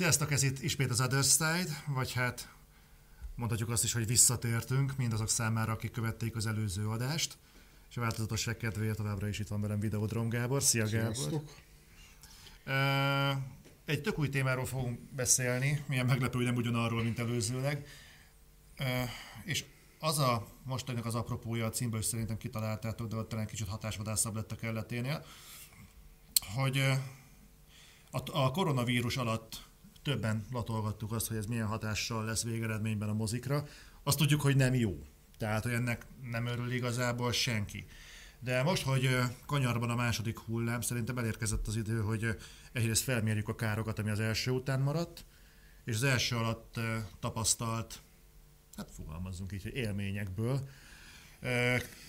Sziasztok, ez itt ismét az Other Side, vagy hát mondhatjuk azt is, hogy visszatértünk mindazok számára, akik követték az előző adást, és a változatosság kedvéért továbbra is itt van velem Videodrom Gábor. Szia Gábor! Egy tök új témáról fogunk beszélni, milyen meglepő, hogy nem ugyanarról, mint előzőleg. És az a mostani az apropója a címből, és szerintem kitaláltátok, de ott talán kicsit hatásvadászabb lett a kelleténél, hogy a, a koronavírus alatt többen latolgattuk azt, hogy ez milyen hatással lesz végeredményben a mozikra. Azt tudjuk, hogy nem jó. Tehát, hogy ennek nem örül igazából senki. De most, hogy kanyarban a második hullám, szerintem elérkezett az idő, hogy egyrészt felmérjük a károkat, ami az első után maradt, és az első alatt tapasztalt, hát fogalmazzunk így, hogy élményekből,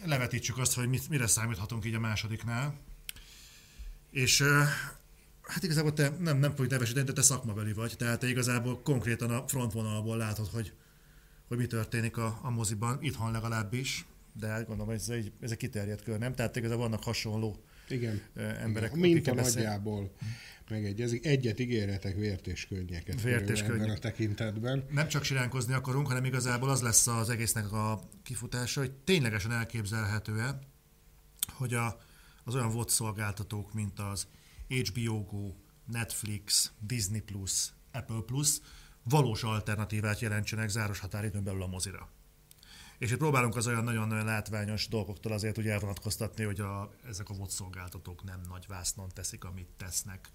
levetítsük azt, hogy mire számíthatunk így a másodiknál. És Hát igazából te nem, nem fogjuk nevesíteni, de te szakmabeli vagy, tehát te igazából konkrétan a frontvonalból látod, hogy, hogy mi történik a, a moziban, itthon legalábbis, de hát gondolom, ez egy, ez egy kiterjedt kör, nem? Tehát igazából vannak hasonló Igen. emberek, Igen. A nagyjából megegyezik. Egyet ígéretek vért és könnyeket vért és ebben a tekintetben. Nem csak siránkozni akarunk, hanem igazából az lesz az egésznek a kifutása, hogy ténylegesen elképzelhető-e, hogy a, az olyan VOD szolgáltatók, mint az HBO Go, Netflix, Disney+, Apple Plus valós alternatívát jelentsenek záros határidőn belül a mozira. És itt próbálunk az olyan nagyon-nagyon látványos dolgoktól azért úgy elvonatkoztatni, hogy a, ezek a VOD szolgáltatók nem nagy vásznon teszik, amit tesznek,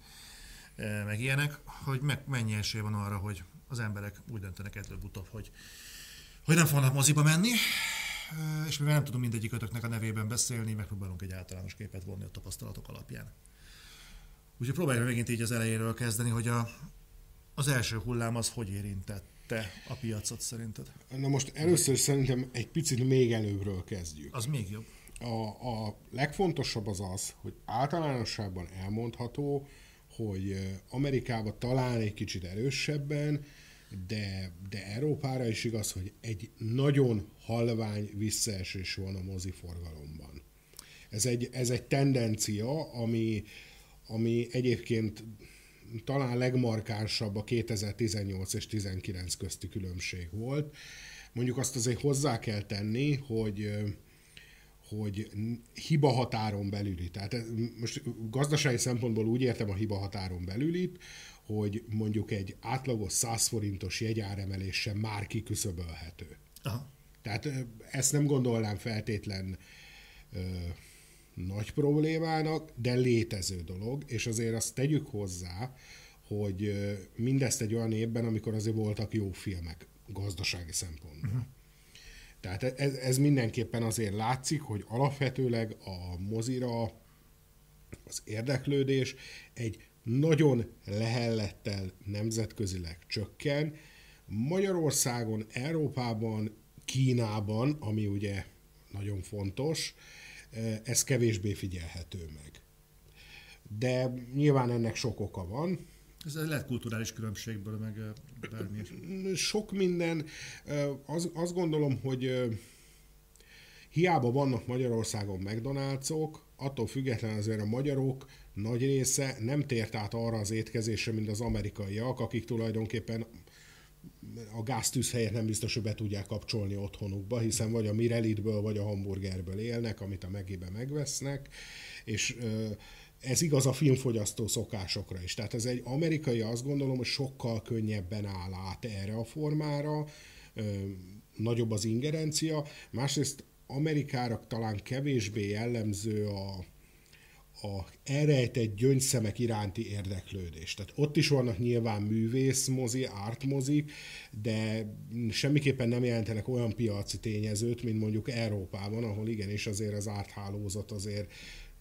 e, meg ilyenek, hogy meg, mennyi esély van arra, hogy az emberek úgy döntenek előbb-utóbb, hogy, hogy nem fognak moziba menni, e, és mivel nem tudom mindegyik ötöknek a nevében beszélni, megpróbálunk egy általános képet vonni a tapasztalatok alapján. Úgyhogy próbáljuk megint így az elejéről kezdeni, hogy a, az első hullám az hogy érintette a piacot szerinted? Na most először szerintem egy picit még előbbről kezdjük. Az még jobb. A, a legfontosabb az az, hogy általánosságban elmondható, hogy Amerikában talán egy kicsit erősebben, de, de Európára is igaz, hogy egy nagyon halvány visszaesés van a moziforgalomban. Ez egy, ez egy tendencia, ami, ami egyébként talán legmarkánsabb a 2018 és 19 közti különbség volt. Mondjuk azt azért hozzá kell tenni, hogy hogy hiba határon belüli. Tehát most gazdasági szempontból úgy értem a hiba határon belülit, hogy mondjuk egy átlagos 100 forintos jegyáremelése már kiküszöbölhető. Aha. Tehát ezt nem gondolnám feltétlen nagy problémának, de létező dolog, és azért azt tegyük hozzá, hogy mindezt egy olyan évben, amikor azért voltak jó filmek gazdasági szempontból. Uh-huh. Tehát ez, ez mindenképpen azért látszik, hogy alapvetőleg a mozira az érdeklődés egy nagyon lehellettel nemzetközileg csökken. Magyarországon, Európában, Kínában, ami ugye nagyon fontos, ez kevésbé figyelhető meg. De nyilván ennek sok oka van. Ez lehet kulturális különbségből, meg bármi. Sok minden. Az, azt gondolom, hogy hiába vannak Magyarországon McDonald'sok, attól függetlenül azért a magyarok nagy része nem tért át arra az étkezésre, mint az amerikaiak, akik tulajdonképpen a gáztűz helyet nem biztos, hogy be tudják kapcsolni otthonukba, hiszen vagy a Mirelitből, vagy a hamburgerből élnek, amit a megébe megvesznek, és ez igaz a filmfogyasztó szokásokra is. Tehát ez egy amerikai, azt gondolom, hogy sokkal könnyebben áll át erre a formára, nagyobb az ingerencia, másrészt Amerikára talán kevésbé jellemző a, a elrejtett gyöngyszemek iránti érdeklődés. Tehát ott is vannak nyilván művészmozi, artmozik, de semmiképpen nem jelentenek olyan piaci tényezőt, mint mondjuk Európában, ahol igenis azért az árthálózat azért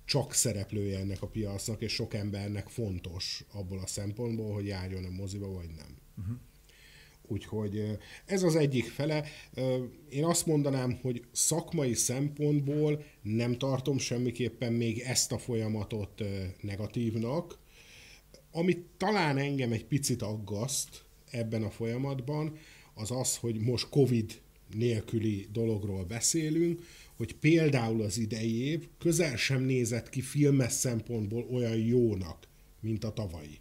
csak szereplője ennek a piacnak, és sok embernek fontos abból a szempontból, hogy járjon a moziba, vagy nem. Uh-huh. Úgyhogy ez az egyik fele. Én azt mondanám, hogy szakmai szempontból nem tartom semmiképpen még ezt a folyamatot negatívnak. Amit talán engem egy picit aggaszt ebben a folyamatban, az az, hogy most Covid nélküli dologról beszélünk, hogy például az idei év közel sem nézett ki filmes szempontból olyan jónak, mint a tavalyi.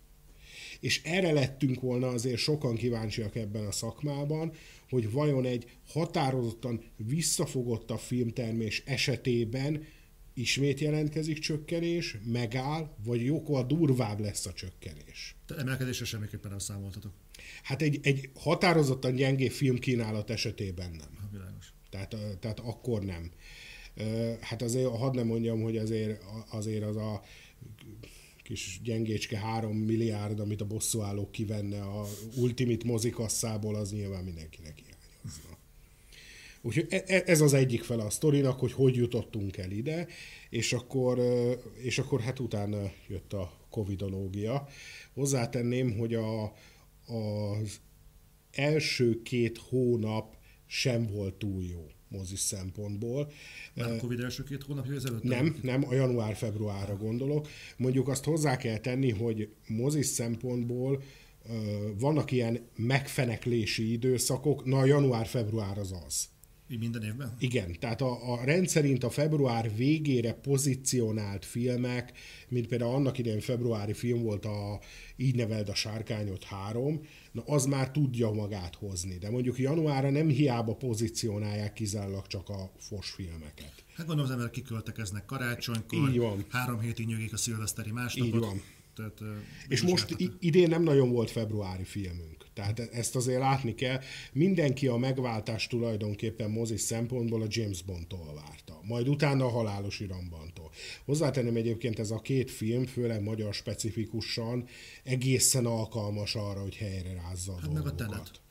És erre lettünk volna azért sokan kíváncsiak ebben a szakmában, hogy vajon egy határozottan visszafogottabb filmtermés esetében ismét jelentkezik csökkenés, megáll, vagy jókkal durvább lesz a csökkenés. De emelkedésre semmiképpen nem számoltatok. Hát egy, egy határozottan gyengé filmkínálat esetében nem. Ha, világos. Tehát, tehát akkor nem. Hát azért, hadd nem mondjam, hogy azért, azért az a kis gyengécske három milliárd, amit a bosszúállók kivenne a Ultimate mozikasszából, az nyilván mindenkinek hiányozna. Úgyhogy e, e, ez az egyik fele a sztorinak, hogy hogy jutottunk el ide, és akkor, és akkor hát utána jött a covidológia. Hozzátenném, hogy a, az első két hónap sem volt túl jó mozis szempontból. Már Covid első két hónapja ezelőtt? Nem, nem, a január-februárra gondolok. Mondjuk azt hozzá kell tenni, hogy mozis szempontból vannak ilyen megfeneklési időszakok, na január-február az az. Így minden évben? Igen, tehát a, a rendszerint a február végére pozícionált filmek, mint például annak idején februári film volt a Így neveld a sárkányot három, na az már tudja magát hozni. De mondjuk januárra nem hiába pozícionálják kizárólag csak a fos filmeket. Hát gondolom az emberek kiköltekeznek karácsonykor, Így van. három hétig nyögik a szilveszteri másnapot. Így van. Tehát, és most idén nem nagyon volt februári filmünk. Tehát ezt azért látni kell. Mindenki a megváltás tulajdonképpen mozis szempontból a James Bondtól várta. Majd utána a Halálos Irambantól. Hozzátenném egyébként ez a két film, főleg magyar specifikusan, egészen alkalmas arra, hogy helyre rázza a hát dolgokat. Meg a tenet.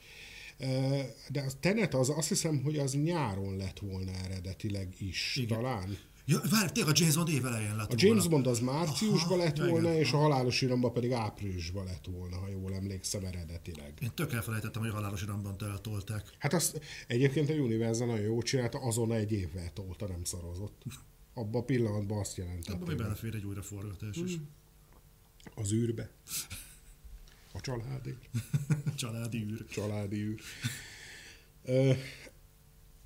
De a Tenet az azt hiszem, hogy az nyáron lett volna eredetileg is, Igen. talán. Ja, várj, tényleg a James Bond évelején lett A James Bond az márciusban lett Aha, volna, igen, és a halálos iramba pedig áprilisban lett volna, ha jól emlékszem eredetileg. Én tök elfelejtettem, hogy a halálos iramban eltolták. Hát azt egyébként a Universal nagyon jó csinálta, azon egy évvel tolta, nem szarozott. Abban a pillanatban azt jelentette. Abban még belefér egy újraforgatás is. Hmm. Az űrbe. A családi. Családi űr. Családi űr.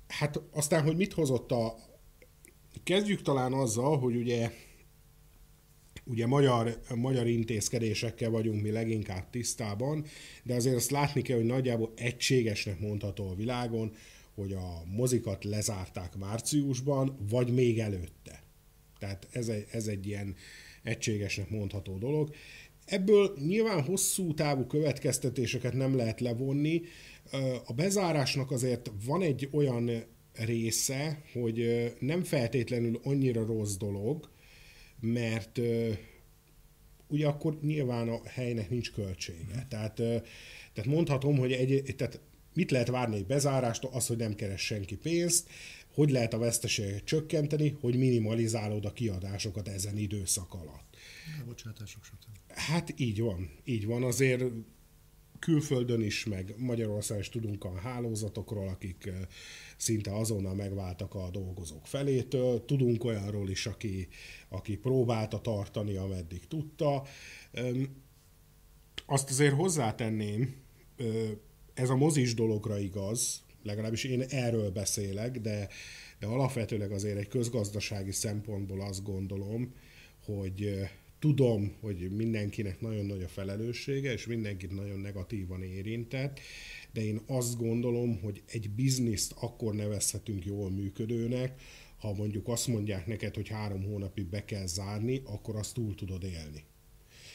hát aztán, hogy mit hozott a, Kezdjük talán azzal, hogy ugye ugye magyar, magyar intézkedésekkel vagyunk mi leginkább tisztában, de azért azt látni kell, hogy nagyjából egységesnek mondható a világon, hogy a mozikat lezárták márciusban, vagy még előtte. Tehát ez egy, ez egy ilyen egységesnek mondható dolog. Ebből nyilván hosszú távú következtetéseket nem lehet levonni. A bezárásnak azért van egy olyan része, hogy nem feltétlenül annyira rossz dolog, mert ugye akkor nyilván a helynek nincs költsége. Tehát, tehát mondhatom, hogy egy, tehát mit lehet várni egy bezárástól, az, hogy nem keres senki pénzt, hogy lehet a veszteséget csökkenteni, hogy minimalizálod a kiadásokat ezen időszak alatt. A bocsátások, stb. Hát így van, így van. Azért külföldön is, meg Magyarországon is tudunk a hálózatokról, akik szinte azonnal megváltak a dolgozók felétől. Tudunk olyanról is, aki, aki próbálta tartani, ameddig tudta. Azt azért hozzátenném, ez a mozis dologra igaz, legalábbis én erről beszélek, de, de alapvetőleg azért egy közgazdasági szempontból azt gondolom, hogy tudom, hogy mindenkinek nagyon nagy a felelőssége, és mindenkit nagyon negatívan érintett, de én azt gondolom, hogy egy bizniszt akkor nevezhetünk jól működőnek, ha mondjuk azt mondják neked, hogy három hónapig be kell zárni, akkor azt túl tudod élni.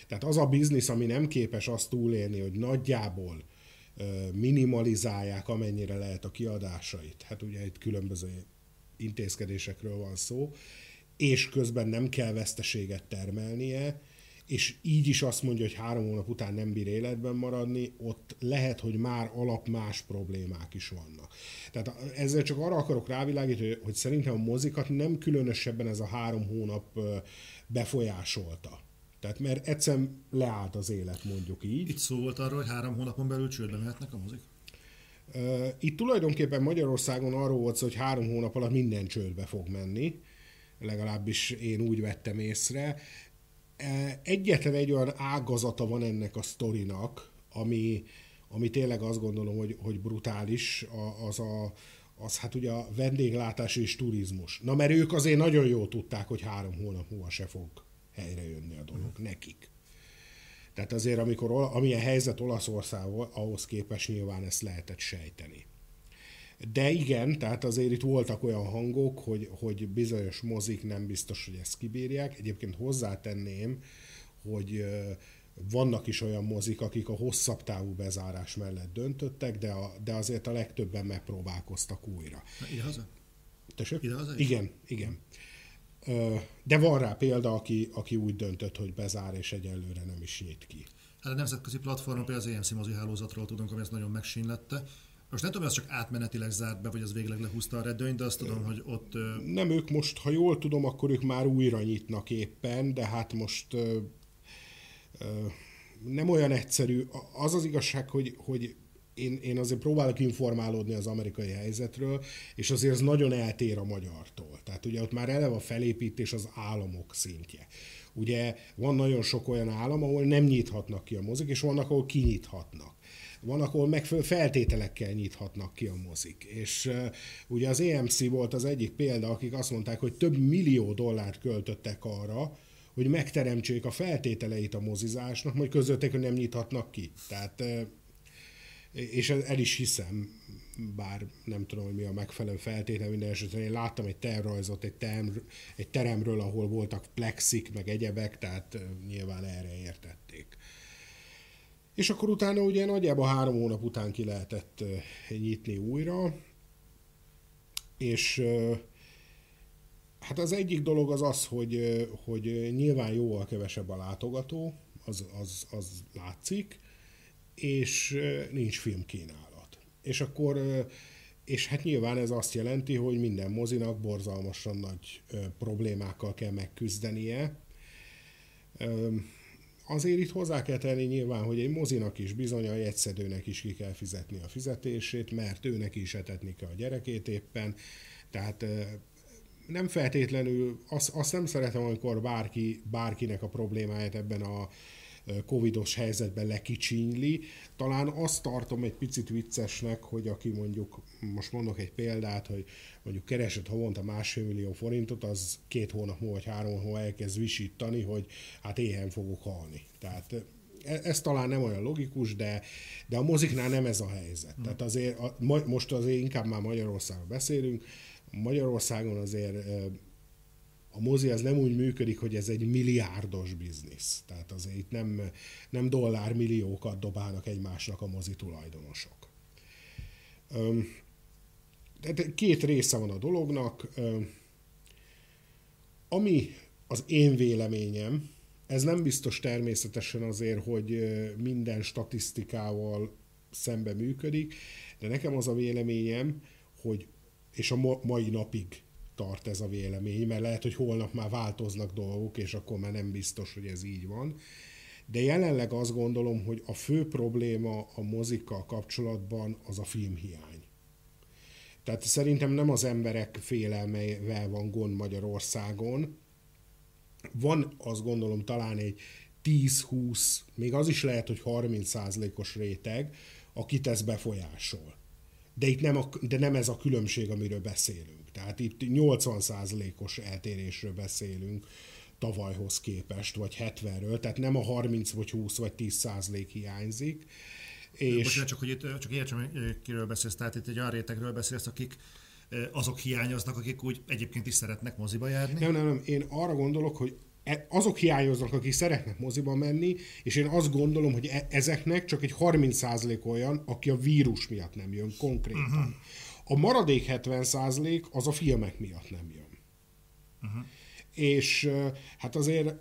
Tehát az a biznisz, ami nem képes azt túlélni, hogy nagyjából minimalizálják, amennyire lehet a kiadásait. Hát ugye itt különböző intézkedésekről van szó, és közben nem kell veszteséget termelnie, és így is azt mondja, hogy három hónap után nem bír életben maradni, ott lehet, hogy már alap más problémák is vannak. Tehát ezzel csak arra akarok rávilágítani, hogy, hogy szerintem a mozikat nem különösebben ez a három hónap befolyásolta. Tehát mert egyszerűen leállt az élet, mondjuk így. Itt szó volt arról, hogy három hónapon belül csődbe mehetnek a mozik? Itt tulajdonképpen Magyarországon arról volt hogy három hónap alatt minden csődbe fog menni, legalábbis én úgy vettem észre. E, egyetlen egy olyan ágazata van ennek a sztorinak, ami, ami tényleg azt gondolom, hogy, hogy brutális, az a, az hát ugye a vendéglátás és turizmus. Na mert ők azért nagyon jól tudták, hogy három hónap múlva se fog helyre jönni a dolog, nekik. Tehát azért, amikor amilyen helyzet Olaszországban, ahhoz képest nyilván ezt lehetett sejteni. De igen, tehát azért itt voltak olyan hangok, hogy, hogy bizonyos mozik nem biztos, hogy ezt kibírják. Egyébként hozzátenném, hogy vannak is olyan mozik, akik a hosszabb távú bezárás mellett döntöttek, de, a, de azért a legtöbben megpróbálkoztak újra. ide haza? Tessék? Ide haza Igen, igen. De van rá példa, aki, aki úgy döntött, hogy bezár, és egyelőre nem is nyit ki. Hát a nemzetközi platformon például az EMC mozi hálózatról tudunk, ami ezt nagyon megsínlette. Most nem tudom, hogy az csak átmenetileg zárt be, vagy az végleg lehúzta a redőnyt, de azt tudom, hogy ott... Nem ők most, ha jól tudom, akkor ők már újra nyitnak éppen, de hát most ö, ö, nem olyan egyszerű. Az az igazság, hogy, hogy én, én azért próbálok informálódni az amerikai helyzetről, és azért ez nagyon eltér a magyartól. Tehát ugye ott már eleve a felépítés az államok szintje. Ugye van nagyon sok olyan állam, ahol nem nyithatnak ki a mozik, és vannak, ahol kinyithatnak. Van, ahol megfelelő feltételekkel nyithatnak ki a mozik. És uh, ugye az EMC volt az egyik példa, akik azt mondták, hogy több millió dollárt költöttek arra, hogy megteremtsék a feltételeit a mozizásnak, majd közöttek, hogy nem nyithatnak ki. Tehát és el is hiszem, bár nem tudom, hogy mi a megfelelő feltétel, minden esetben én láttam egy tervrajzot egy, term, egy teremről, ahol voltak plexik, meg egyebek, tehát nyilván erre értették. És akkor utána ugye nagyjából három hónap után ki lehetett nyitni újra, és hát az egyik dolog az az, hogy, hogy nyilván jóval kevesebb a látogató, az, az, az látszik, és nincs filmkínálat. És akkor, és hát nyilván ez azt jelenti, hogy minden mozinak borzalmasan nagy problémákkal kell megküzdenie. Azért itt hozzá kell tenni nyilván, hogy egy mozinak is bizony a jegyszedőnek is ki kell fizetni a fizetését, mert őnek is etetni kell a gyerekét éppen, tehát nem feltétlenül, azt, azt nem szeretem, amikor bárki, bárkinek a problémáját ebben a covidos helyzetben lekicsinyli. Talán azt tartom egy picit viccesnek, hogy aki mondjuk, most mondok egy példát, hogy mondjuk keresett havonta másfél millió forintot, az két hónap múlva vagy három hónap elkezd visítani, hogy hát éhen fogok halni. Tehát e, ez talán nem olyan logikus, de, de a moziknál nem ez a helyzet. Tehát azért a, most azért inkább már Magyarországon beszélünk, Magyarországon azért a mozi az nem úgy működik, hogy ez egy milliárdos biznisz. Tehát azért itt nem, nem dollármilliókat dobálnak egymásnak a mozi tulajdonosok. Két része van a dolognak. Ami az én véleményem, ez nem biztos természetesen azért, hogy minden statisztikával szembe működik, de nekem az a véleményem, hogy és a mai napig tart ez a vélemény, mert lehet, hogy holnap már változnak dolgok, és akkor már nem biztos, hogy ez így van. De jelenleg azt gondolom, hogy a fő probléma a mozikkal kapcsolatban az a filmhiány. Tehát szerintem nem az emberek félelmeivel van gond Magyarországon. Van azt gondolom talán egy 10-20, még az is lehet, hogy 30%-os réteg, akit ez befolyásol. De itt nem, a, de nem ez a különbség, amiről beszélünk. Tehát itt 80%-os eltérésről beszélünk tavalyhoz képest, vagy 70-ről, tehát nem a 30 vagy 20 vagy 10 százalék hiányzik. És... Bocsánat, csak hogy itt, csak értsem, kiről beszélsz, tehát itt egy olyan rétegről beszélsz, akik azok hiányoznak, akik úgy egyébként is szeretnek moziba járni? Nem, nem, nem. Én arra gondolok, hogy e, azok hiányoznak, akik szeretnek moziba menni, és én azt gondolom, hogy e, ezeknek csak egy 30% olyan, aki a vírus miatt nem jön konkrétan. Uh-huh. A maradék 70% az a filmek miatt nem jön. Uh-huh. És hát azért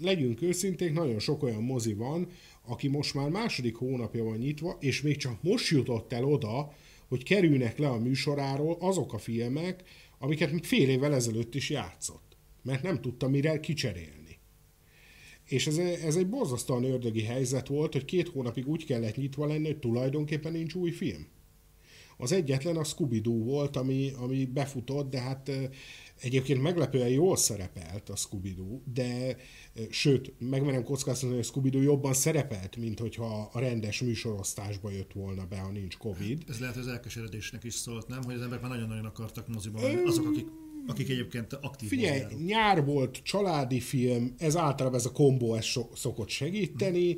legyünk őszinték, nagyon sok olyan mozi van, aki most már második hónapja van nyitva, és még csak most jutott el oda, hogy kerülnek le a műsoráról azok a filmek, amiket fél évvel ezelőtt is játszott. Mert nem tudta mire kicserélni. És ez, ez egy borzasztóan ördögi helyzet volt, hogy két hónapig úgy kellett nyitva lenni, hogy tulajdonképpen nincs új film. Az egyetlen a scooby volt, ami, ami befutott, de hát egyébként meglepően jól szerepelt a scooby de sőt, megmerem kockáztatni, hogy a scooby jobban szerepelt, mint hogyha a rendes műsorosztásba jött volna be, ha nincs Covid. Ez lehet, hogy az elkeseredésnek is szólt, nem? Hogy az emberek már nagyon-nagyon akartak moziba menni, azok, akik akik egyébként aktív Figyelj, nyár volt, családi film, ez általában ez a kombó ez so, szokott segíteni,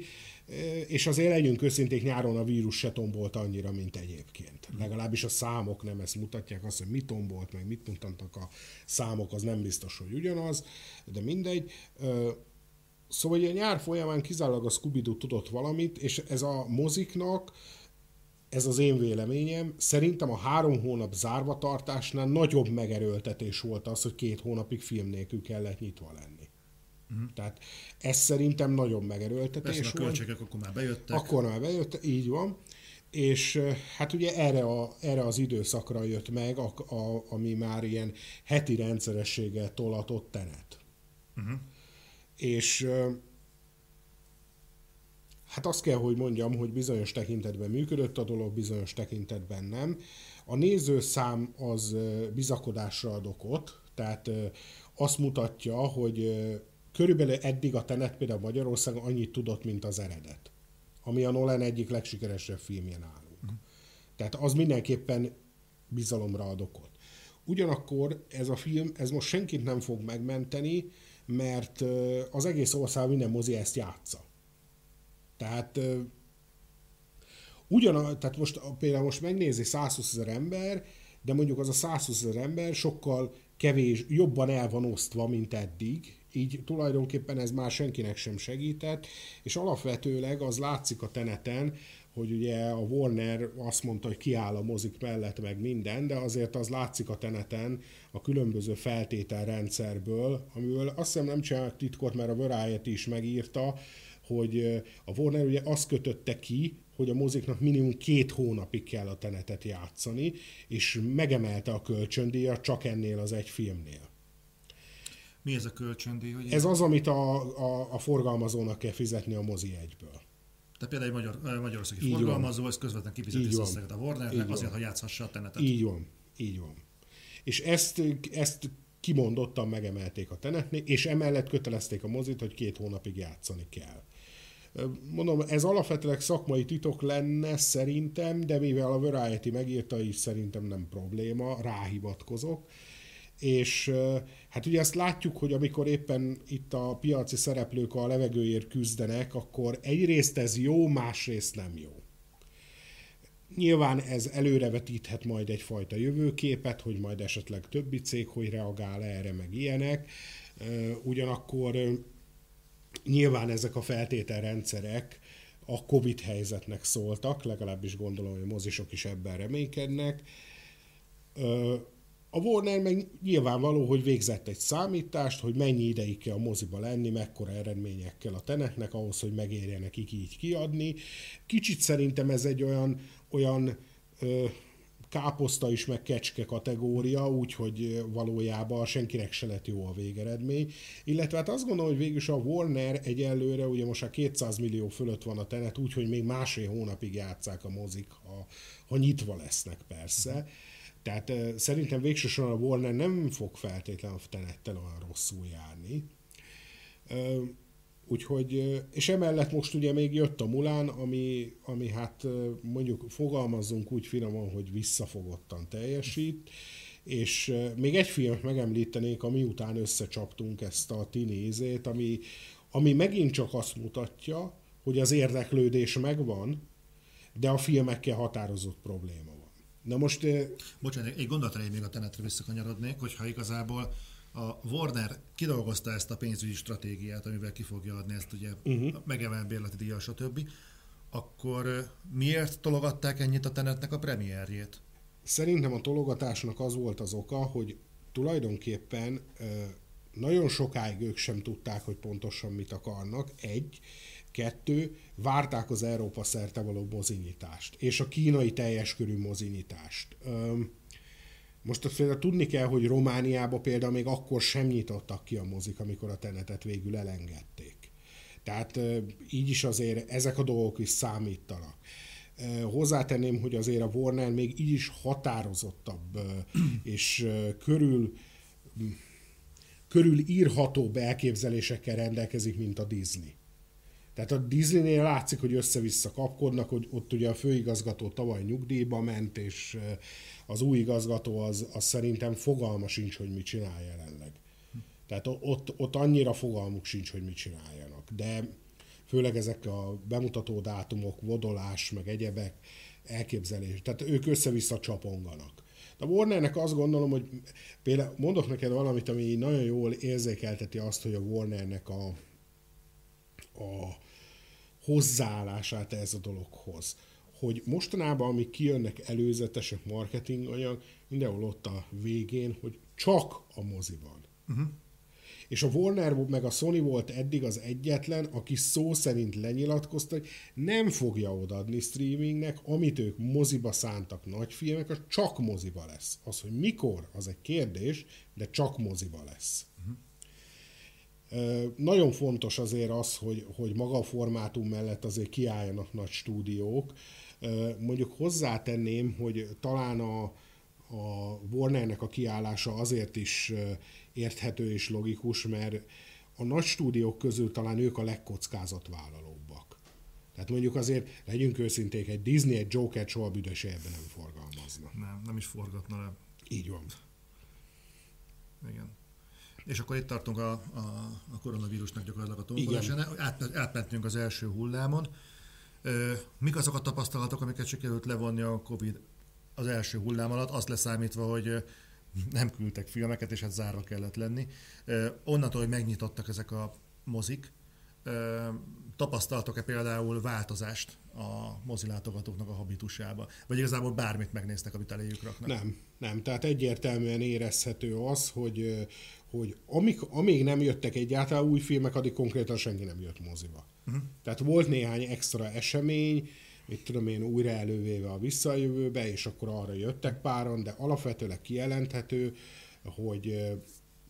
és azért legyünk őszinték, nyáron a vírus se tombolt annyira, mint egyébként. Legalábbis a számok nem ezt mutatják, azt, hogy mit tombolt, meg mit mutatnak a számok, az nem biztos, hogy ugyanaz, de mindegy. Szóval ugye a nyár folyamán kizárólag a scooby tudott valamit, és ez a moziknak, ez az én véleményem, szerintem a három hónap zárva tartásnál nagyobb megerőltetés volt az, hogy két hónapig film nélkül kellett nyitva lenni. Uh-huh. Tehát ez szerintem nagyon megerőltetés Persze, a volt. költségek akkor már bejöttek. Akkor már bejött, így van. És hát ugye erre, a, erre az időszakra jött meg, a, a, ami már ilyen heti rendszerességgel tolatott tenet. Uh-huh. És hát azt kell, hogy mondjam, hogy bizonyos tekintetben működött a dolog, bizonyos tekintetben nem. A nézőszám az bizakodásra ad okot, tehát eh, azt mutatja, hogy körülbelül eddig a Tenet például Magyarországon annyit tudott, mint az eredet, ami a Nolan egyik legsikeresebb filmje nálunk. Uh-huh. Tehát az mindenképpen bizalomra ad okot. Ugyanakkor ez a film, ez most senkit nem fog megmenteni, mert az egész ország minden mozi ezt játsza. Tehát ugyan, tehát most például most megnézi 120 ezer ember, de mondjuk az a 120 ezer ember sokkal kevés, jobban el van osztva, mint eddig, így tulajdonképpen ez már senkinek sem segített, és alapvetőleg az látszik a teneten, hogy ugye a Warner azt mondta, hogy kiáll a mozik mellett meg minden, de azért az látszik a teneten a különböző feltételrendszerből, amiből azt hiszem nem csinálnak titkot, mert a Variety is megírta, hogy a Warner ugye azt kötötte ki, hogy a moziknak minimum két hónapig kell a tenetet játszani, és megemelte a kölcsöndíjat csak ennél az egy filmnél. Mi ez a kölcsöndíj? Hogy Ez az, amit a, a, a forgalmazónak kell fizetni a mozi egyből. Tehát például egy magyar, magyarországi Így van. forgalmazó, ez közvetlen kifizeti Így az van. összeget a Így Warnernek van. azért, ha játszhassa a tenetet. Így van, így van. És ezt, ezt kimondottan megemelték a tenetnél, és emellett kötelezték a mozit, hogy két hónapig játszani kell. Mondom, ez alapvetőleg szakmai titok lenne szerintem, de mivel a Variety megírta, is szerintem nem probléma, ráhivatkozok. És hát ugye azt látjuk, hogy amikor éppen itt a piaci szereplők a levegőért küzdenek, akkor egyrészt ez jó, másrészt nem jó. Nyilván ez előrevetíthet majd egyfajta jövőképet, hogy majd esetleg többi cég hogy reagál erre, meg ilyenek. Ugyanakkor nyilván ezek a feltételrendszerek a Covid helyzetnek szóltak, legalábbis gondolom, hogy a mozisok is ebben reménykednek. A Warner meg nyilvánvaló, hogy végzett egy számítást, hogy mennyi ideig kell a moziba lenni, mekkora eredményekkel a tenetnek ahhoz, hogy megérje nekik így kiadni. Kicsit szerintem ez egy olyan, olyan ö, káposzta is, meg kecske kategória, úgyhogy valójában senkinek se lett jó a végeredmény. Illetve hát azt gondolom, hogy végülis a Warner egyelőre, ugye most a 200 millió fölött van a tenet, úgyhogy még másfél hónapig játszák a mozik, ha, ha nyitva lesznek persze. Tehát szerintem végsősorban a Warner nem fog feltétlenül a tenettel olyan rosszul járni. Úgyhogy, és emellett most ugye még jött a Mulán, ami, ami hát mondjuk fogalmazzunk úgy finoman, hogy visszafogottan teljesít, és még egy filmet megemlítenék, ami után összecsaptunk ezt a tinézét, ami, ami megint csak azt mutatja, hogy az érdeklődés megvan, de a filmekkel határozott probléma. Na most Bocsánat, egy gondolatra én még a tenetre visszakanyarodnék, hogyha igazából a Warner kidolgozta ezt a pénzügyi stratégiát, amivel ki fogja adni ezt ugye uh-huh. megemelt bérleti díjjal, stb., akkor miért tologatták ennyit a tenetnek a premierjét? Szerintem a tologatásnak az volt az oka, hogy tulajdonképpen nagyon sokáig ők sem tudták, hogy pontosan mit akarnak. Egy, kettő, várták az Európa szerte való mozinyitást, és a kínai teljes körű mozinyitást. Ö, most például tudni kell, hogy Romániába például még akkor sem nyitottak ki a mozik, amikor a tenetet végül elengedték. Tehát így is azért ezek a dolgok is számítanak. Hozzátenném, hogy azért a Warner még így is határozottabb és körül körül írhatóbb elképzelésekkel rendelkezik, mint a Disney. Tehát a Disneynél látszik, hogy össze-vissza kapkodnak, hogy ott ugye a főigazgató tavaly nyugdíjba ment, és az új igazgató az, az szerintem fogalma sincs, hogy mit csinál jelenleg. Tehát ott, ott annyira fogalmuk sincs, hogy mit csináljanak. De főleg ezek a bemutató dátumok, vodolás, meg egyebek, elképzelés. Tehát ők össze-vissza csaponganak. De Warnernek azt gondolom, hogy például mondok neked valamit, ami nagyon jól érzékelteti azt, hogy a Warnernek a, a hozzáállását ez a dologhoz. Hogy mostanában, amik kijönnek előzetesek marketinganyag, mindenhol ott a végén, hogy csak a mozi van. Uh-huh. És a Warner meg a Sony volt eddig az egyetlen, aki szó szerint lenyilatkozta, hogy nem fogja odaadni streamingnek, amit ők moziba szántak nagy filmek, az csak moziba lesz. Az, hogy mikor, az egy kérdés, de csak moziba lesz. Nagyon fontos azért az, hogy, hogy maga a formátum mellett azért kiálljanak nagy stúdiók. Mondjuk hozzátenném, hogy talán a, a Warnernek a kiállása azért is érthető és logikus, mert a nagy stúdiók közül talán ők a legkockázatvállalóbbak. Tehát mondjuk azért, legyünk őszinték, egy Disney egy Joker soha büdös ebben nem forgalmazna. Nem, nem is forgatna le. Így van. Igen. És akkor itt tartunk a, a, a koronavírusnak gyakorlatilag a tombolásán. Át, átmentünk az első hullámon. Mik azok a tapasztalatok, amiket sikerült levonni a Covid az első hullám alatt, azt leszámítva, hogy nem küldtek filmeket, és hát zárva kellett lenni. Onnantól, hogy megnyitottak ezek a mozik, tapasztaltok-e például változást a mozilátogatóknak a habitusába? Vagy igazából bármit megnéztek, amit eléjük raknak? Nem, nem. Tehát egyértelműen érezhető az, hogy, hogy amik, amíg nem jöttek egyáltalán új filmek, addig konkrétan senki nem jött moziba. Uh-huh. Tehát volt néhány extra esemény, mit tudom én, újra elővéve a visszajövőbe, és akkor arra jöttek páran, de alapvetőleg kijelenthető, hogy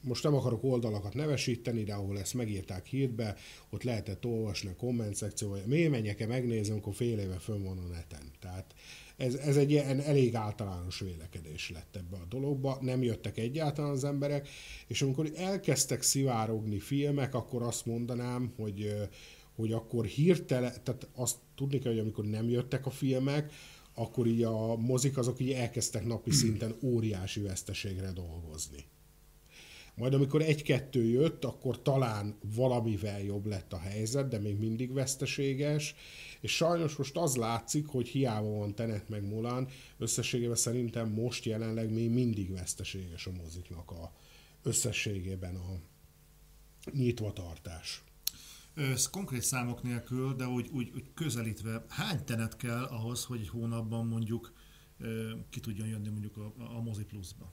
most nem akarok oldalakat nevesíteni, de ahol ezt megírták hírbe, ott lehetett olvasni a komment szekcióban, miért menjek-e megnézni, akkor fél éve fönn van a neten. Tehát ez, ez egy ilyen elég általános vélekedés lett ebbe a dologba, nem jöttek egyáltalán az emberek, és amikor elkezdtek szivárogni filmek, akkor azt mondanám, hogy hogy akkor hirtelen, tehát azt tudni kell, hogy amikor nem jöttek a filmek, akkor így a mozik azok így elkezdtek napi szinten óriási veszteségre dolgozni. Majd amikor egy-kettő jött, akkor talán valamivel jobb lett a helyzet, de még mindig veszteséges, és sajnos most az látszik, hogy hiába van Tenet meg Mulan, összességében szerintem most jelenleg még mindig veszteséges a moziknak a összességében a nyitvatartás. Ez konkrét számok nélkül, de úgy, úgy, úgy közelítve, hány tenet kell ahhoz, hogy egy hónapban mondjuk ki tudjon jönni mondjuk a, a Mozi Plus-ba?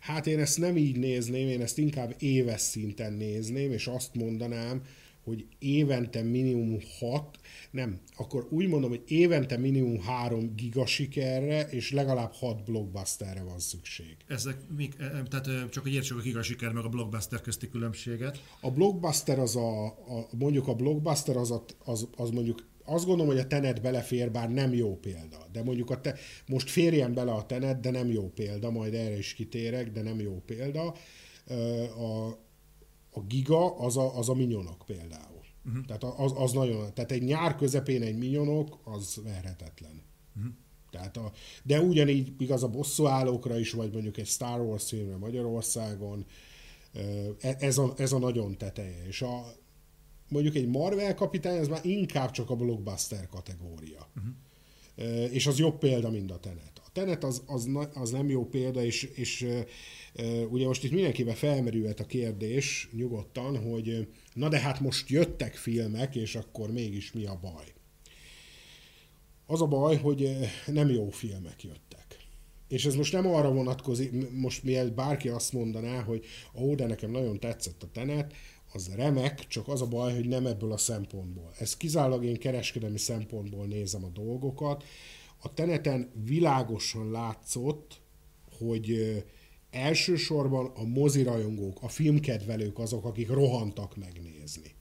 Hát én ezt nem így nézném, én ezt inkább éves szinten nézném, és azt mondanám, hogy évente minimum 6, nem, akkor úgy mondom, hogy évente minimum 3 giga sikerre, és legalább 6 blockbusterre van szükség. Ezek mik, e, e, tehát csak hogy értsük a giga siker meg a blockbuster közti különbséget. A blockbuster az a, a mondjuk a blockbuster az, a, az, az mondjuk azt gondolom, hogy a Tenet belefér, bár nem jó példa. De mondjuk a te, most férjen bele a Tenet, de nem jó példa, majd erre is kitérek, de nem jó példa. A, a giga az a, az a minyonok például. Uh-huh. Tehát az, az nagyon, tehát egy nyár közepén egy minyonok, az verhetetlen. Uh-huh. Tehát a, de ugyanígy igaz a bosszúállókra is, vagy mondjuk egy Star Wars filmre Magyarországon, e, ez a, ez a nagyon teteje. És a, mondjuk egy Marvel kapitány, az már inkább csak a blockbuster kategória. Uh-huh. És az jobb példa, mint a Tenet. A Tenet az, az, az nem jó példa, és, és Ugye most itt mindenkiben felmerülhet a kérdés nyugodtan, hogy na de hát most jöttek filmek, és akkor mégis mi a baj? Az a baj, hogy nem jó filmek jöttek. És ez most nem arra vonatkozik, most mielőtt bárki azt mondaná, hogy ó, de nekem nagyon tetszett a tenet, az remek, csak az a baj, hogy nem ebből a szempontból. Ez kizárólag én kereskedelmi szempontból nézem a dolgokat. A teneten világosan látszott, hogy elsősorban a mozirajongók, a filmkedvelők azok, akik rohantak megnézni.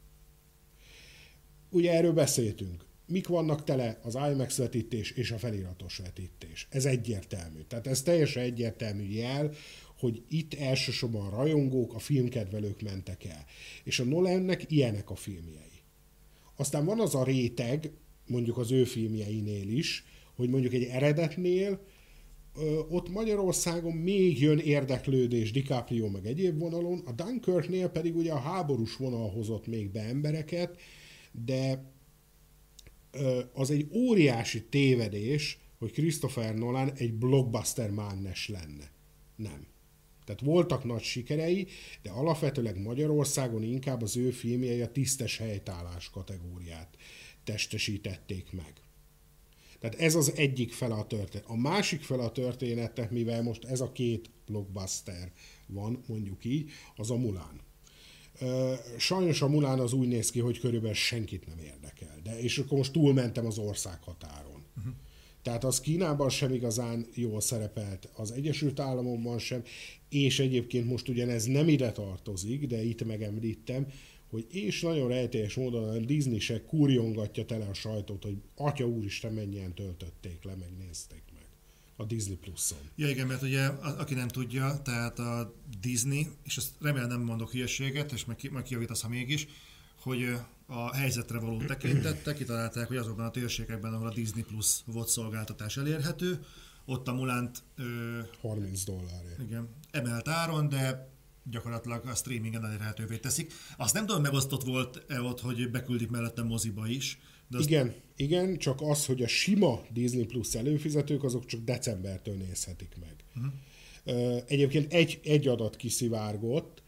Ugye erről beszéltünk. Mik vannak tele az IMAX vetítés és a feliratos vetítés? Ez egyértelmű. Tehát ez teljesen egyértelmű jel, hogy itt elsősorban a rajongók, a filmkedvelők mentek el. És a Nolannek ilyenek a filmjei. Aztán van az a réteg, mondjuk az ő filmjeinél is, hogy mondjuk egy eredetnél ott Magyarországon még jön érdeklődés DiCaprio meg egyéb vonalon, a Dunkirknél pedig ugye a háborús vonal hozott még be embereket, de az egy óriási tévedés, hogy Christopher Nolan egy blockbuster mágnes lenne. Nem. Tehát voltak nagy sikerei, de alapvetőleg Magyarországon inkább az ő filmjei a tisztes helytállás kategóriát testesítették meg. Tehát ez az egyik fele a történet. A másik fele a történetnek, mivel most ez a két blockbuster van, mondjuk így, az a Mulán. Sajnos a Mulán az úgy néz ki, hogy körülbelül senkit nem érdekel. De és akkor most túlmentem az ország határon. Uh-huh. Tehát az Kínában sem igazán jól szerepelt, az Egyesült Államokban sem, és egyébként most ugyanez nem ide tartozik, de itt megemlítem, hogy és nagyon rejtélyes módon a Disney se kurjongatja tele a sajtót, hogy atya úristen mennyien töltötték le, megnézték meg a Disney Plus-on. Ja igen, mert ugye aki nem tudja, tehát a Disney, és ezt remélem nem mondok hülyeséget, és meg, meg kijavítasz, ha mégis, hogy a helyzetre való tekintettek, kitalálták, hogy azokban a térségekben, ahol a Disney Plus volt szolgáltatás elérhető, ott a Mulánt... Ö, 30 dollárért. Igen, emelt áron, de gyakorlatilag a streamingen elérhetővé teszik. Azt nem tudom, megosztott volt-e ott, hogy beküldik mellette moziba is. De azt... Igen, igen, csak az, hogy a sima Disney Plus előfizetők, azok csak decembertől nézhetik meg. Uh-huh. Egyébként egy, egy adat kiszivárgott,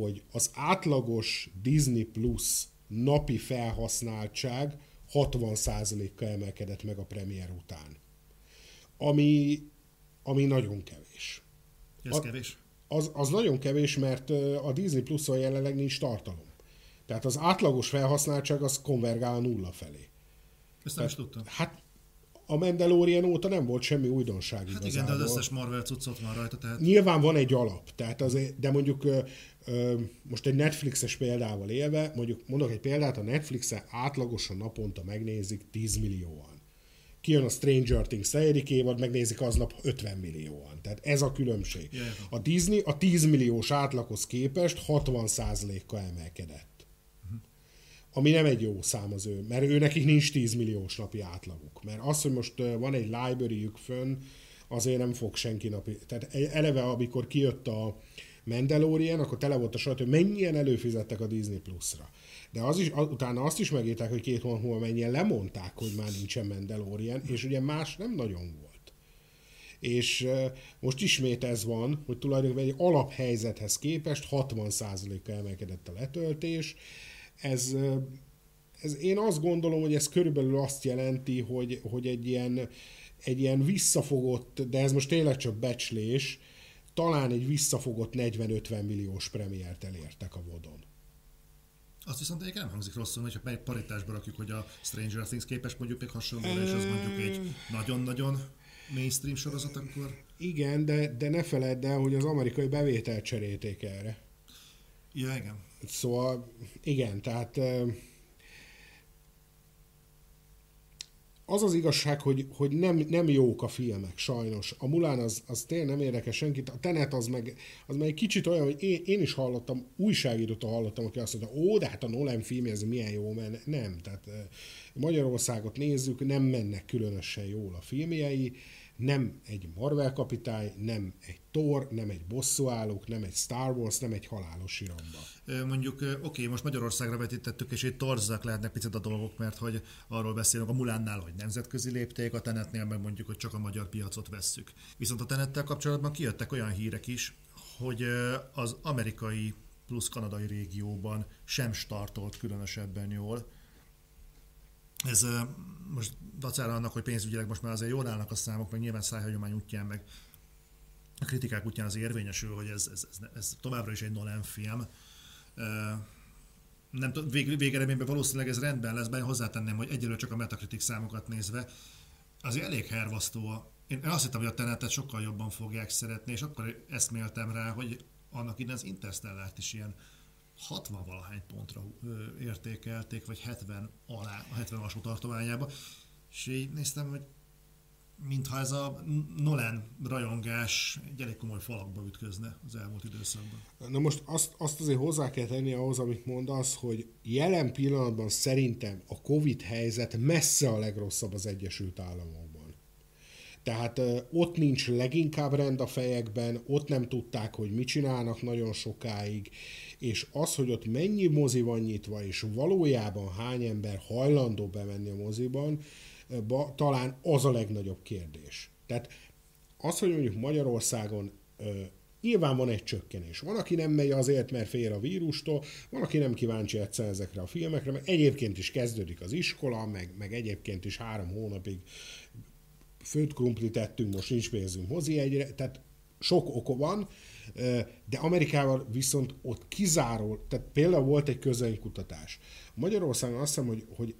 hogy az átlagos Disney Plus napi felhasználtság 60%-kal emelkedett meg a premier után. Ami, ami nagyon kevés. Ez a, kevés? Az, az nagyon kevés, mert a Disney Plus-on jelenleg nincs tartalom. Tehát az átlagos felhasználtság az konvergál nulla felé. Ezt nem is tudtam. Hát a Mandalorian óta nem volt semmi újdonság Hát igazából. igen, de az összes Marvel cuccot van rajta. Tehát... Nyilván van egy alap, tehát az, de mondjuk most egy Netflixes példával élve, mondjuk mondok egy példát, a Netflixen átlagosan naponta megnézik 10 millióan. Kijön a Stranger Things negyedik évad, megnézik aznap 50 millióan. Tehát ez a különbség. A Disney a 10 milliós átlaghoz képest 60%-kal emelkedett. Ami nem egy jó szám az ő, mert ő nekik nincs 10 milliós napi átlaguk. Mert az, hogy most van egy library-jük fönn, azért nem fog senki napi... Tehát e- eleve, amikor kijött a, Mandalorian, akkor tele volt a sajtó, hogy mennyien előfizettek a Disney Plus-ra. De az is, utána azt is megírták, hogy két hónap múlva mennyien lemondták, hogy már nincsen Mandalorian, és ugye más nem nagyon volt. És most ismét ez van, hogy tulajdonképpen egy alaphelyzethez képest 60%-kal emelkedett a letöltés. Ez, ez, én azt gondolom, hogy ez körülbelül azt jelenti, hogy, hogy egy ilyen, egy ilyen visszafogott, de ez most tényleg csak becslés, talán egy visszafogott 40-50 milliós premiért elértek a vodon. Azt viszont egyébként nem hangzik rosszul, hogyha egy paritásba rakjuk, hogy a Stranger Things képes mondjuk még hasonló, és az mondjuk egy nagyon-nagyon mainstream sorozat, akkor... Igen, de, de ne feledd el, hogy az amerikai bevételt cserélték erre. Ja, igen. Szóval, igen, tehát az az igazság, hogy, hogy nem, nem jók a filmek, sajnos. A Mulán az, az tényleg nem érdekes senkit. A Tenet az meg, az meg egy kicsit olyan, hogy én, én is hallottam, újságírót hallottam, aki azt mondta, ó, de hát a Nolan film ez milyen jó, mert nem. Tehát Magyarországot nézzük, nem mennek különösen jól a filmjei nem egy Marvel kapitány, nem egy Thor, nem egy bosszúállók, nem egy Star Wars, nem egy halálos iramba. Mondjuk, oké, most Magyarországra vetítettük, és itt torzak lehetnek picit a dolgok, mert hogy arról beszélünk a Mulánnál, hogy nemzetközi lépték, a Tenetnél meg mondjuk, hogy csak a magyar piacot vesszük. Viszont a Tenettel kapcsolatban kijöttek olyan hírek is, hogy az amerikai plusz kanadai régióban sem startolt különösebben jól, ez most dacára annak, hogy pénzügyileg most már azért jól állnak a számok, meg nyilván szájhagyomány útján, meg a kritikák útján az érvényesül, hogy ez, ez, ez, ez továbbra is egy Nolan film. Nem tudom, vég, végeredményben valószínűleg ez rendben lesz, bár hozzátenném, hogy egyelőre csak a Metacritic számokat nézve, azért elég hervasztó. Én azt hittem, hogy a tenetet sokkal jobban fogják szeretni, és akkor eszméltem rá, hogy annak innen az interstellar is ilyen 60 valahány pontra értékelték, vagy 70 alá, a 70 alsó tartományába, és így néztem, hogy mintha ez a Nolan rajongás egy elég komoly falakba ütközne az elmúlt időszakban. Na most azt, azt azért hozzá kell tenni ahhoz, amit mondasz, hogy jelen pillanatban szerintem a Covid helyzet messze a legrosszabb az Egyesült Államokban. Tehát ott nincs leginkább rend a fejekben, ott nem tudták, hogy mit csinálnak nagyon sokáig, és az, hogy ott mennyi mozi van nyitva, és valójában hány ember hajlandó bemenni a moziban, ba, talán az a legnagyobb kérdés. Tehát az, hogy mondjuk Magyarországon ö, nyilván van egy csökkenés. Van, aki nem megy azért, mert fél a vírustól, van, aki nem kíváncsi egyszer ezekre a filmekre, mert egyébként is kezdődik az iskola, meg, meg egyébként is három hónapig főtt krumplit tettünk, most nincs pénzünk mozi egyre, tehát sok oka van, de Amerikával viszont ott kizáró, tehát például volt egy közönkutatás. Magyarországon azt hiszem, hogy, hogy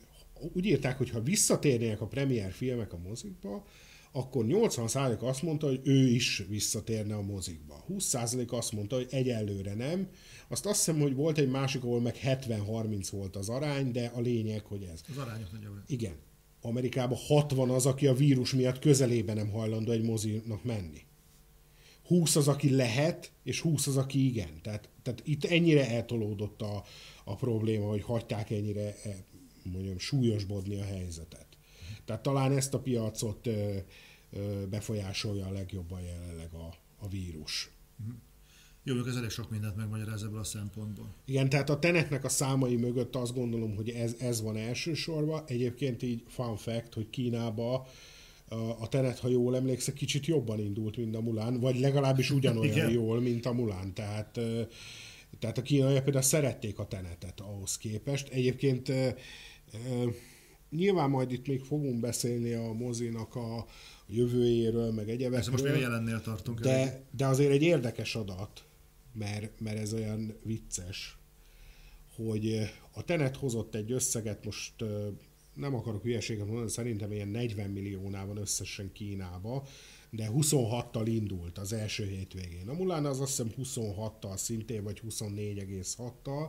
úgy írták, hogy ha visszatérnének a premier filmek a mozikba, akkor 80% azt mondta, hogy ő is visszatérne a mozikba. 20% azt mondta, hogy egyelőre nem. Azt azt hiszem, hogy volt egy másik, ahol meg 70-30 volt az arány, de a lényeg, hogy ez. Az arányok nagyobb. Igen. Amerikában 60 az, aki a vírus miatt közelébe nem hajlandó egy mozinak menni. 20 az, aki lehet, és 20 az, aki igen. Tehát, tehát itt ennyire eltolódott a, a probléma, hogy hagyták ennyire e, mondjam, súlyosbodni a helyzetet. Tehát talán ezt a piacot ö, ö, befolyásolja a legjobban jelenleg a, a vírus. Jó, ez elég sok mindent megmagyaráz ebből a szempontból. Igen, tehát a tenetnek a számai mögött azt gondolom, hogy ez, ez van elsősorban. Egyébként így fun fact, hogy Kínába a Tenet, ha jól emlékszek, kicsit jobban indult, mint a Mulán, vagy legalábbis ugyanolyan Igen. jól, mint a Mulán. Tehát, tehát a kínaiak például szerették a Tenetet ahhoz képest. Egyébként Nyilván majd itt még fogunk beszélni a mozinak a jövőjéről, meg egyebekről. Ez most még jelennél tartunk. De, de azért egy érdekes adat, mert, mert ez olyan vicces, hogy a Tenet hozott egy összeget, most nem akarok hülyeséget mondani, szerintem ilyen 40 milliónál van összesen Kínába, de 26-tal indult az első hétvégén. A Mulán az azt hiszem 26-tal szintén, vagy 24,6-tal,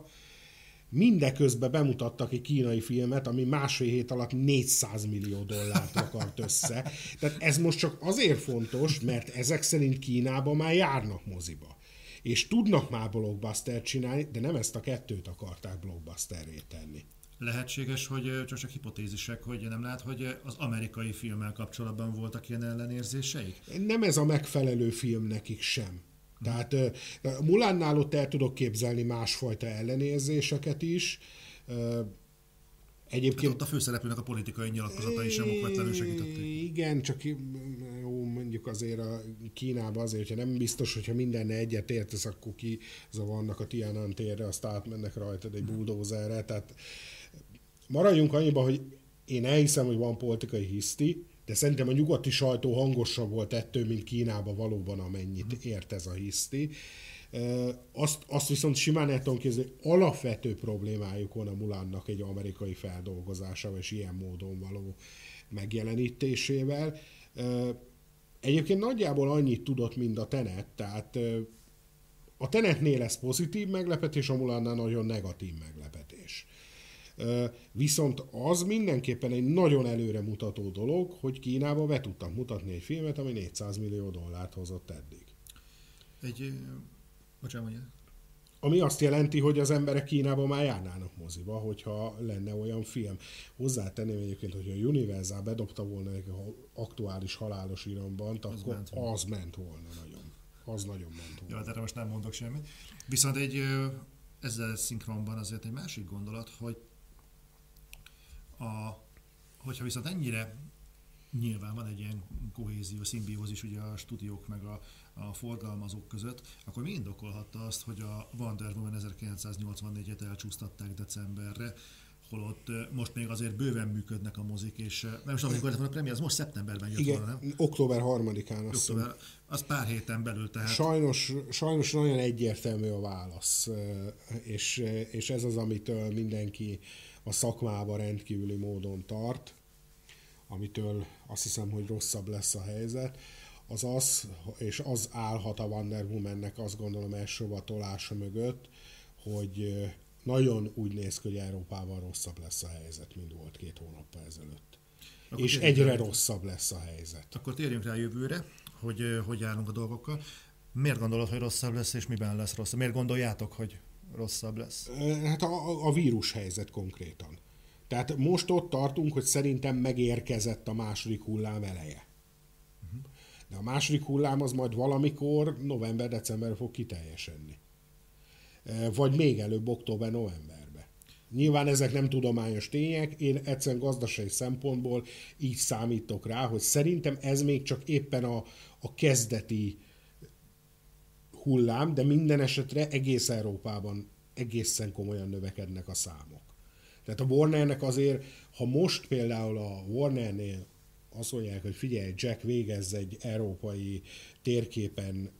mindeközben bemutattak egy kínai filmet, ami másfél hét alatt 400 millió dollárt akart össze. Tehát ez most csak azért fontos, mert ezek szerint Kínában már járnak moziba. És tudnak már blockbuster csinálni, de nem ezt a kettőt akarták blockbusterré tenni. Lehetséges, hogy csak, csak hipotézisek, hogy nem lehet, hogy az amerikai filmmel kapcsolatban voltak ilyen ellenérzéseik? Nem ez a megfelelő film nekik sem. Tehát Mulánnál ott el tudok képzelni másfajta ellenérzéseket is. Egyébként... Hát ott a főszereplőnek a politikai nyilatkozatai sem okvetlenül segítették. Igen, csak jó, mondjuk azért a Kínában azért, hogyha nem biztos, hogyha mindenne egyet értesz, akkor ki zavarnak a Tiananmen térre, azt átmennek rajtad egy buldózerre. Tehát maradjunk annyiba, hogy én elhiszem, hogy van politikai hiszti, de szerintem a nyugati sajtó hangosabb volt ettől, mint Kínában valóban amennyit mhm. ért ez a hiszti. Azt, azt viszont simán el tudom képzelni, alapvető problémájuk van a Mulánnak egy amerikai feldolgozása, és ilyen módon való megjelenítésével. Egyébként nagyjából annyit tudott, mint a Tenet, tehát a Tenetnél lesz pozitív meglepetés, a Mulánnál nagyon negatív meglepetés. Viszont az mindenképpen egy nagyon előre mutató dolog, hogy Kínába be tudtak mutatni egy filmet, ami 400 millió dollárt hozott eddig. Egy, bocsánat, mondja. Ami azt jelenti, hogy az emberek Kínában már járnának moziba, hogyha lenne olyan film. Hozzátenném egyébként, hogy a Universal bedobta volna egy aktuális halálos iramban, az akkor ment az ment volna nagyon. Az nagyon ment volna. Jó, hát erre most nem mondok semmit. Viszont egy ezzel szinkronban azért egy másik gondolat, hogy a, hogyha viszont ennyire nyilván van egy ilyen kohézió, szimbiózis ugye a stúdiók meg a, a forgalmazók között, akkor mi indokolhatta azt, hogy a Wonder Woman 1984-et elcsúsztatták decemberre, holott most még azért bőven működnek a mozik, és nem is tudom, amikor a premier, az most szeptemberben jött Igen, volna, nem? október 3-án azt október, az pár héten belül, tehát... Sajnos, sajnos nagyon egyértelmű a válasz, és, és ez az, amitől mindenki a szakmába rendkívüli módon tart, amitől azt hiszem, hogy rosszabb lesz a helyzet, az az, és az állhat a Wonder Woman-nek azt gondolom elsőbb tolása mögött, hogy nagyon úgy néz ki, hogy Európában rosszabb lesz a helyzet, mint volt két hónappal ezelőtt. Akkor és egyre rá, rosszabb lesz a helyzet. Akkor térjünk rá jövőre, hogy hogy állunk a dolgokkal. Miért gondolod, hogy rosszabb lesz, és miben lesz rosszabb? Miért gondoljátok, hogy rosszabb lesz? Hát a, a vírus helyzet konkrétan. Tehát most ott tartunk, hogy szerintem megérkezett a második hullám eleje. De a második hullám az majd valamikor november-december fog kiteljesedni. Vagy még előbb október-novemberben. Nyilván ezek nem tudományos tények, én egyszerűen gazdasági szempontból így számítok rá, hogy szerintem ez még csak éppen a, a kezdeti hullám, de minden esetre egész Európában egészen komolyan növekednek a számok. Tehát a Warnernek azért, ha most például a Warnernél azt mondják, hogy figyelj, Jack végezz egy európai térképen,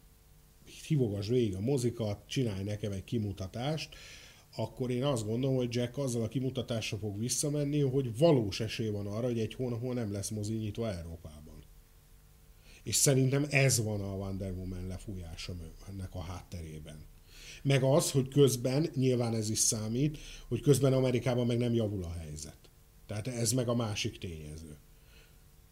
hívogass végig a mozikat, csinálj nekem egy kimutatást, akkor én azt gondolom, hogy Jack azzal a kimutatásra fog visszamenni, hogy valós esély van arra, hogy egy hónapon nem lesz mozi nyitva Európában. És szerintem ez van a Wonder Woman lefújása ennek a hátterében. Meg az, hogy közben, nyilván ez is számít, hogy közben Amerikában meg nem javul a helyzet. Tehát ez meg a másik tényező.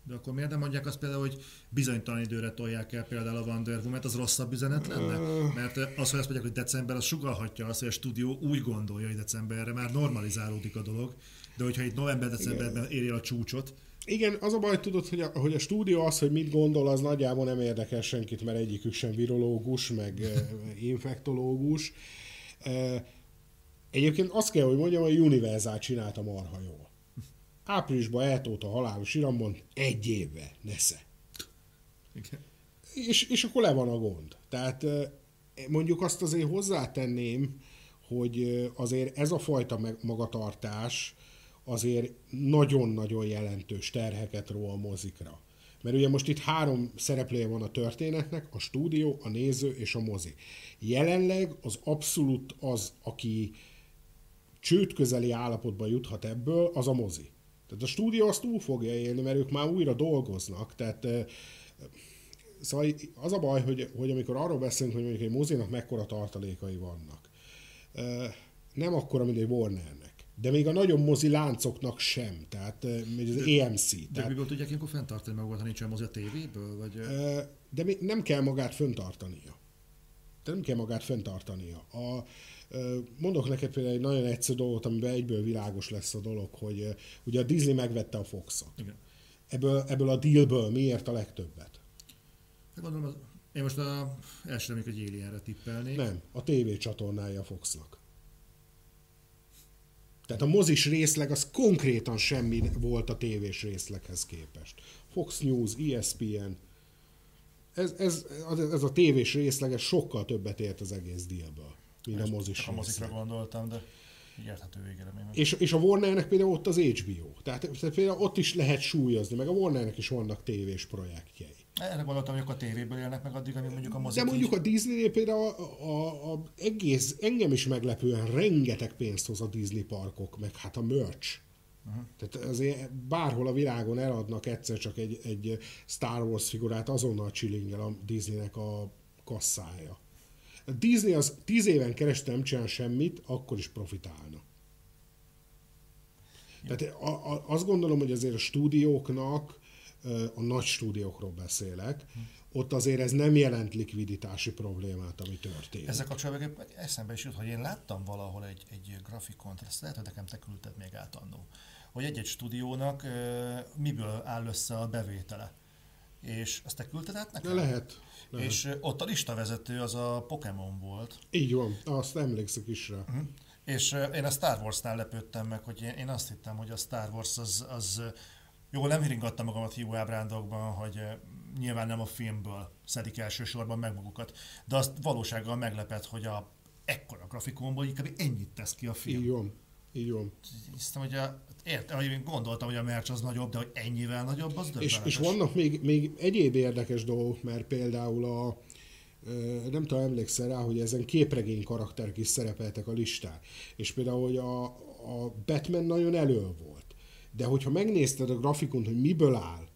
De akkor miért nem mondják azt például, hogy bizonytalan időre tolják el például a Wonder Woman-t, az rosszabb üzenet lenne? Mert az, hogy azt mondják, hogy december, az sugalhatja azt, hogy a stúdió úgy gondolja, hogy decemberre már normalizálódik a dolog, de hogyha itt november-decemberben éri a csúcsot, igen, az a baj, tudod, hogy a, hogy a stúdió az, hogy mit gondol, az nagyjából nem érdekel senkit, mert egyikük sem virológus, meg infektológus. Egyébként azt kell, hogy mondjam, hogy Universal csinálta marha jól. Áprilisban eltólt a halálos iramban egy évvel, nesze. Igen. És, és akkor le van a gond. Tehát mondjuk azt azért hozzátenném, hogy azért ez a fajta magatartás azért nagyon-nagyon jelentős terheket ró a mozikra. Mert ugye most itt három szereplője van a történetnek, a stúdió, a néző és a mozi. Jelenleg az abszolút az, aki csőd közeli állapotba juthat ebből, az a mozi. Tehát a stúdió azt túl fogja élni, mert ők már újra dolgoznak, tehát Szóval az a baj, hogy, hogy amikor arról beszélünk, hogy mondjuk egy mozinak mekkora tartalékai vannak, nem akkora, mint egy Warnernek. De még a nagyon mozi láncoknak sem, tehát az de, EMC. De tehát, miből tudják ilyenkor fenntartani magukat, ha nincsen mozi a tévéből? Vagy... De még nem kell magát fenntartania. De nem kell magát fenntartania. A, Mondok neked például egy nagyon egyszerű dolgot, amiben egyből világos lesz a dolog, hogy ugye a Disney megvette a Foxot. Igen. Ebből, ebből a dealből miért a legtöbbet? Hát gondolom, én most a, első nem egy Alienre tippelnék. Nem, a TV csatornája a Foxnak. Tehát a mozis részleg az konkrétan semmi volt a tévés részleghez képest. Fox News, ESPN, ez, ez, ez a tévés részleg ez sokkal többet ért az egész díjből mint a mozis. A mozikra gondoltam, de érthető végeredmény. És, és a Warnernek például ott az HBO. Tehát, tehát például ott is lehet súlyozni, meg a Warnernek is vannak tévés projektjei. Erre gondoltam, hogy a tévéből élnek meg addig, amíg mondjuk a mozik. De mondjuk a Disney például a, a, a, egész, engem is meglepően rengeteg pénzt hoz a Disney parkok, meg hát a merch. Uh-huh. Tehát azért bárhol a világon eladnak egyszer csak egy, egy Star Wars figurát, azonnal csillingel a Disneynek a kasszája. A Disney az tíz éven keresztül nem csinál semmit, akkor is profitálna. Jó. Tehát a, a, azt gondolom, hogy azért a stúdióknak, a nagy stúdiókról beszélek, ott azért ez nem jelent likviditási problémát, ami történt. Ezzel kapcsolatban eszembe is jut, hogy én láttam valahol egy, egy grafikont, ezt lehet, hogy nekem te küldted még át annó, hogy egy-egy stúdiónak miből áll össze a bevétele. És ezt te küldted át nekem? De lehet. Lehet. És ott a listavezető az a Pokémon volt. Így van, azt emlékszek is rá. Uh-huh. És én a Star Wars-nál lepődtem meg, hogy én azt hittem, hogy a Star Wars az, az jó, nem hiringattam magamat hiú ábrándokban, hogy nyilván nem a filmből szedik elsősorban meg magukat, de azt valósággal meglepett, hogy a ekkora grafikonból inkább ennyit tesz ki a film. Így van. Így van. Hiszem, hogy a, értem, hogy én gondoltam, hogy a merch az nagyobb, de hogy ennyivel nagyobb, az és, és vannak még, még egyéb érdekes dolgok, mert például a, nem tudom, emlékszel rá, hogy ezen képregény karakterek is szerepeltek a listán. És például, hogy a, a Batman nagyon elő volt. De hogyha megnézted a grafikont, hogy miből áll,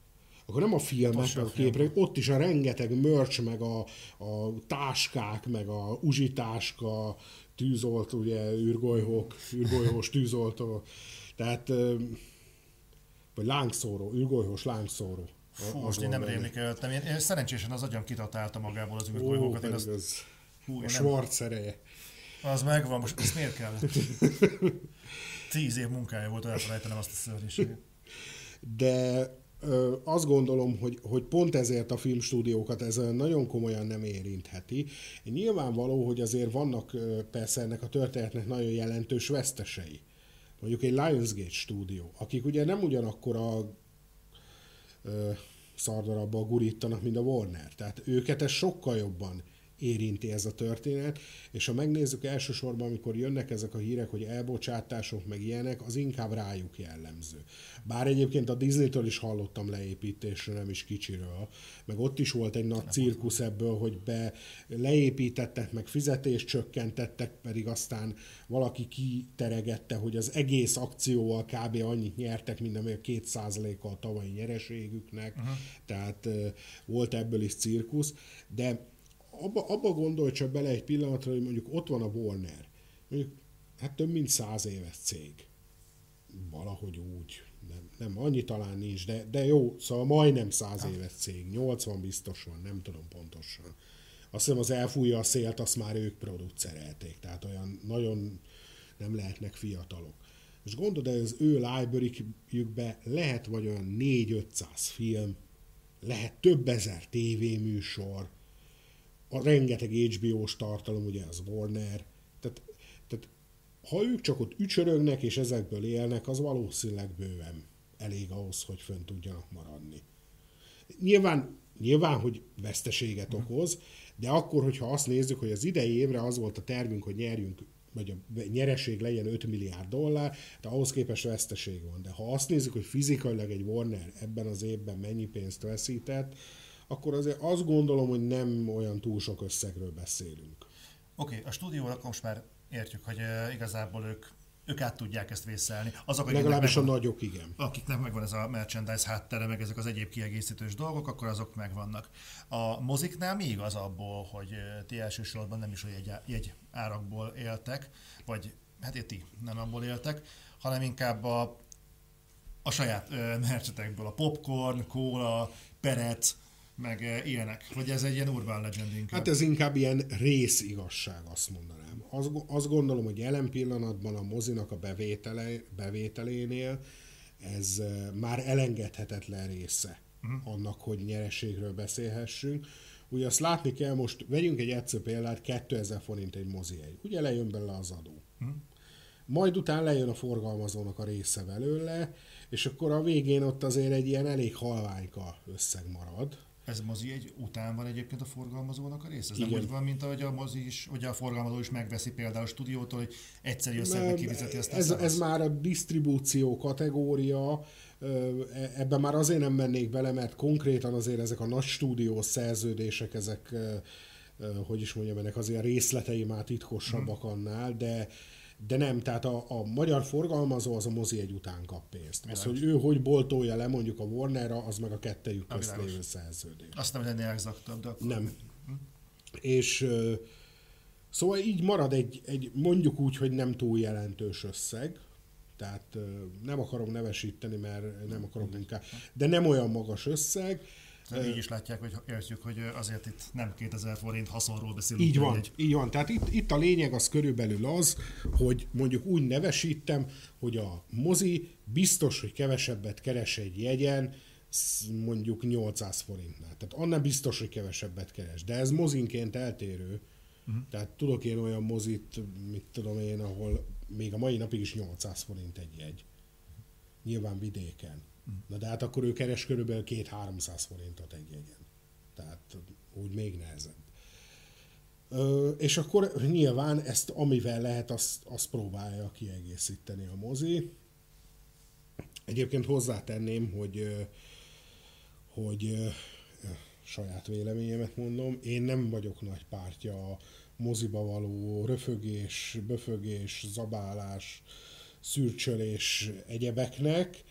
akkor nem a filmek, a képregény, ott is a rengeteg merch, meg a, a táskák, meg a uzsitáska, tűzolt, ugye, űrgolyhók, űrgolyhós tűzoltó. Tehát, vagy lángszóró, űrgolyhós lángszóró. Fú, most én nem rémlik előttem. Én, én szerencsésen az agyam kitatálta magából az űrgolyhókat. Én azt, az, hú, a Schwarz. Az megvan, most ezt miért kell? Tíz év munkája volt elfelejtenem azt a szörnyűséget. De ö, azt gondolom, hogy, hogy pont ezért a filmstúdiókat ez nagyon komolyan nem érintheti. Nyilvánvaló, hogy azért vannak persze ennek a történetnek nagyon jelentős vesztesei. Mondjuk egy Lionsgate stúdió, akik ugye nem ugyanakkor a szardarabba gurítanak, mint a Warner. Tehát őket ez sokkal jobban érinti ez a történet, és ha megnézzük elsősorban, amikor jönnek ezek a hírek, hogy elbocsátások, meg ilyenek, az inkább rájuk jellemző. Bár egyébként a Disney-től is hallottam leépítésről, nem is kicsiről, meg ott is volt egy nagy cirkusz ebből, hogy be leépítettek, meg fizetést csökkentettek, pedig aztán valaki kiteregette, hogy az egész akcióval kb. annyit nyertek, mint amely a két százaléka a tavalyi nyereségüknek, uh-huh. tehát volt ebből is cirkusz, de abba, abba gondolj csak bele egy pillanatra, hogy mondjuk ott van a Warner, mondjuk hát több mint száz éves cég. Valahogy úgy. Nem, nem annyi talán nincs, de, de jó, szóval majdnem száz éves cég. 80 biztos van, nem tudom pontosan. Azt hiszem az elfújja a szélt, azt már ők producerelték, tehát olyan nagyon nem lehetnek fiatalok. És gondolod, hogy az ő library lehet vagy olyan 4-500 film, lehet több ezer tévéműsor, a rengeteg HBO-s tartalom, ugye az Warner, tehát, tehát ha ők csak ott ücsörögnek és ezekből élnek, az valószínűleg bőven elég ahhoz, hogy fönn tudjanak maradni. Nyilván, nyilván, hogy veszteséget okoz, de akkor, hogyha azt nézzük, hogy az idei évre az volt a tervünk, hogy nyerjünk vagy a nyereség legyen 5 milliárd dollár, de ahhoz képest veszteség van. De ha azt nézzük, hogy fizikailag egy Warner ebben az évben mennyi pénzt veszített, akkor azért azt gondolom, hogy nem olyan túl sok összegről beszélünk. Oké, okay, a stúdióra most már értjük, hogy uh, igazából ők ők át tudják ezt vészelni. Azok, Legalábbis megvan, a nagyok, igen. Akiknek megvan ez a merchandise háttere, meg ezek az egyéb kiegészítős dolgok, akkor azok megvannak. A moziknál mi igaz abból, hogy ti elsősorban nem is a jegy, jegy árakból éltek, vagy hát ti nem abból éltek, hanem inkább a, a saját mercsetekből, a popcorn, kóla, perec, meg eh, ilyenek? Vagy ez egy ilyen urban legend inkább? Hát ez inkább ilyen részigazság, azt mondanám. Azt, azt gondolom, hogy jelen pillanatban a mozinak a bevétele, bevételénél ez eh, már elengedhetetlen része uh-huh. annak, hogy nyereségről beszélhessünk. Ugye azt látni kell, most vegyünk egy egyszerű példát, 2000 forint egy mozi egy. Ugye lejön belőle az adó. Uh-huh. Majd utána lejön a forgalmazónak a része belőle, és akkor a végén ott azért egy ilyen elég halványka összeg marad, ez mozi egy után van egyébként a forgalmazónak a része? Ez Igen. nem úgy van, mint ahogy a mozi is, hogy a forgalmazó is megveszi például a stúdiótól, hogy egyszerű összegbe kivizeti ezt ez, ez már a disztribúció kategória, e, ebben már azért nem mennék bele, mert konkrétan azért ezek a nagy stúdió szerződések, ezek hogy is mondjam, ennek azért a részletei már titkosabbak hmm. annál, de de nem, tehát a, a magyar forgalmazó az a mozi egy után kap pénzt. Az, hogy ő hogy boltolja le mondjuk a Warnerra, az meg a kettejük közt lévő szerződés. Azt nem lenni exaktabb, de akkor... Nem. Hm? És szóval így marad egy, egy, mondjuk úgy, hogy nem túl jelentős összeg, tehát nem akarom nevesíteni, mert nem akarok inkább, de nem olyan magas összeg, így is látják, hogy értjük, hogy azért itt nem 2000 forint haszonról beszélünk. Így van, egy... így van. Tehát itt, itt a lényeg az körülbelül az, hogy mondjuk úgy nevesítem, hogy a mozi biztos, hogy kevesebbet keres egy jegyen, mondjuk 800 forintnál. Tehát annál biztos, hogy kevesebbet keres. De ez mozinként eltérő. Uh-huh. Tehát tudok én olyan mozit, mit tudom én, ahol még a mai napig is 800 forint egy jegy. Nyilván vidéken. Na de hát akkor ő keres körülbelül 2-300 forintot egy jegyen. Tehát úgy még nehezebb. Ö, és akkor nyilván ezt amivel lehet, azt, azt próbálja kiegészíteni a mozi. Egyébként hozzátenném, hogy, hogy saját véleményemet mondom, én nem vagyok nagy pártja a moziba való röfögés, böfögés, zabálás, szürcsölés egyebeknek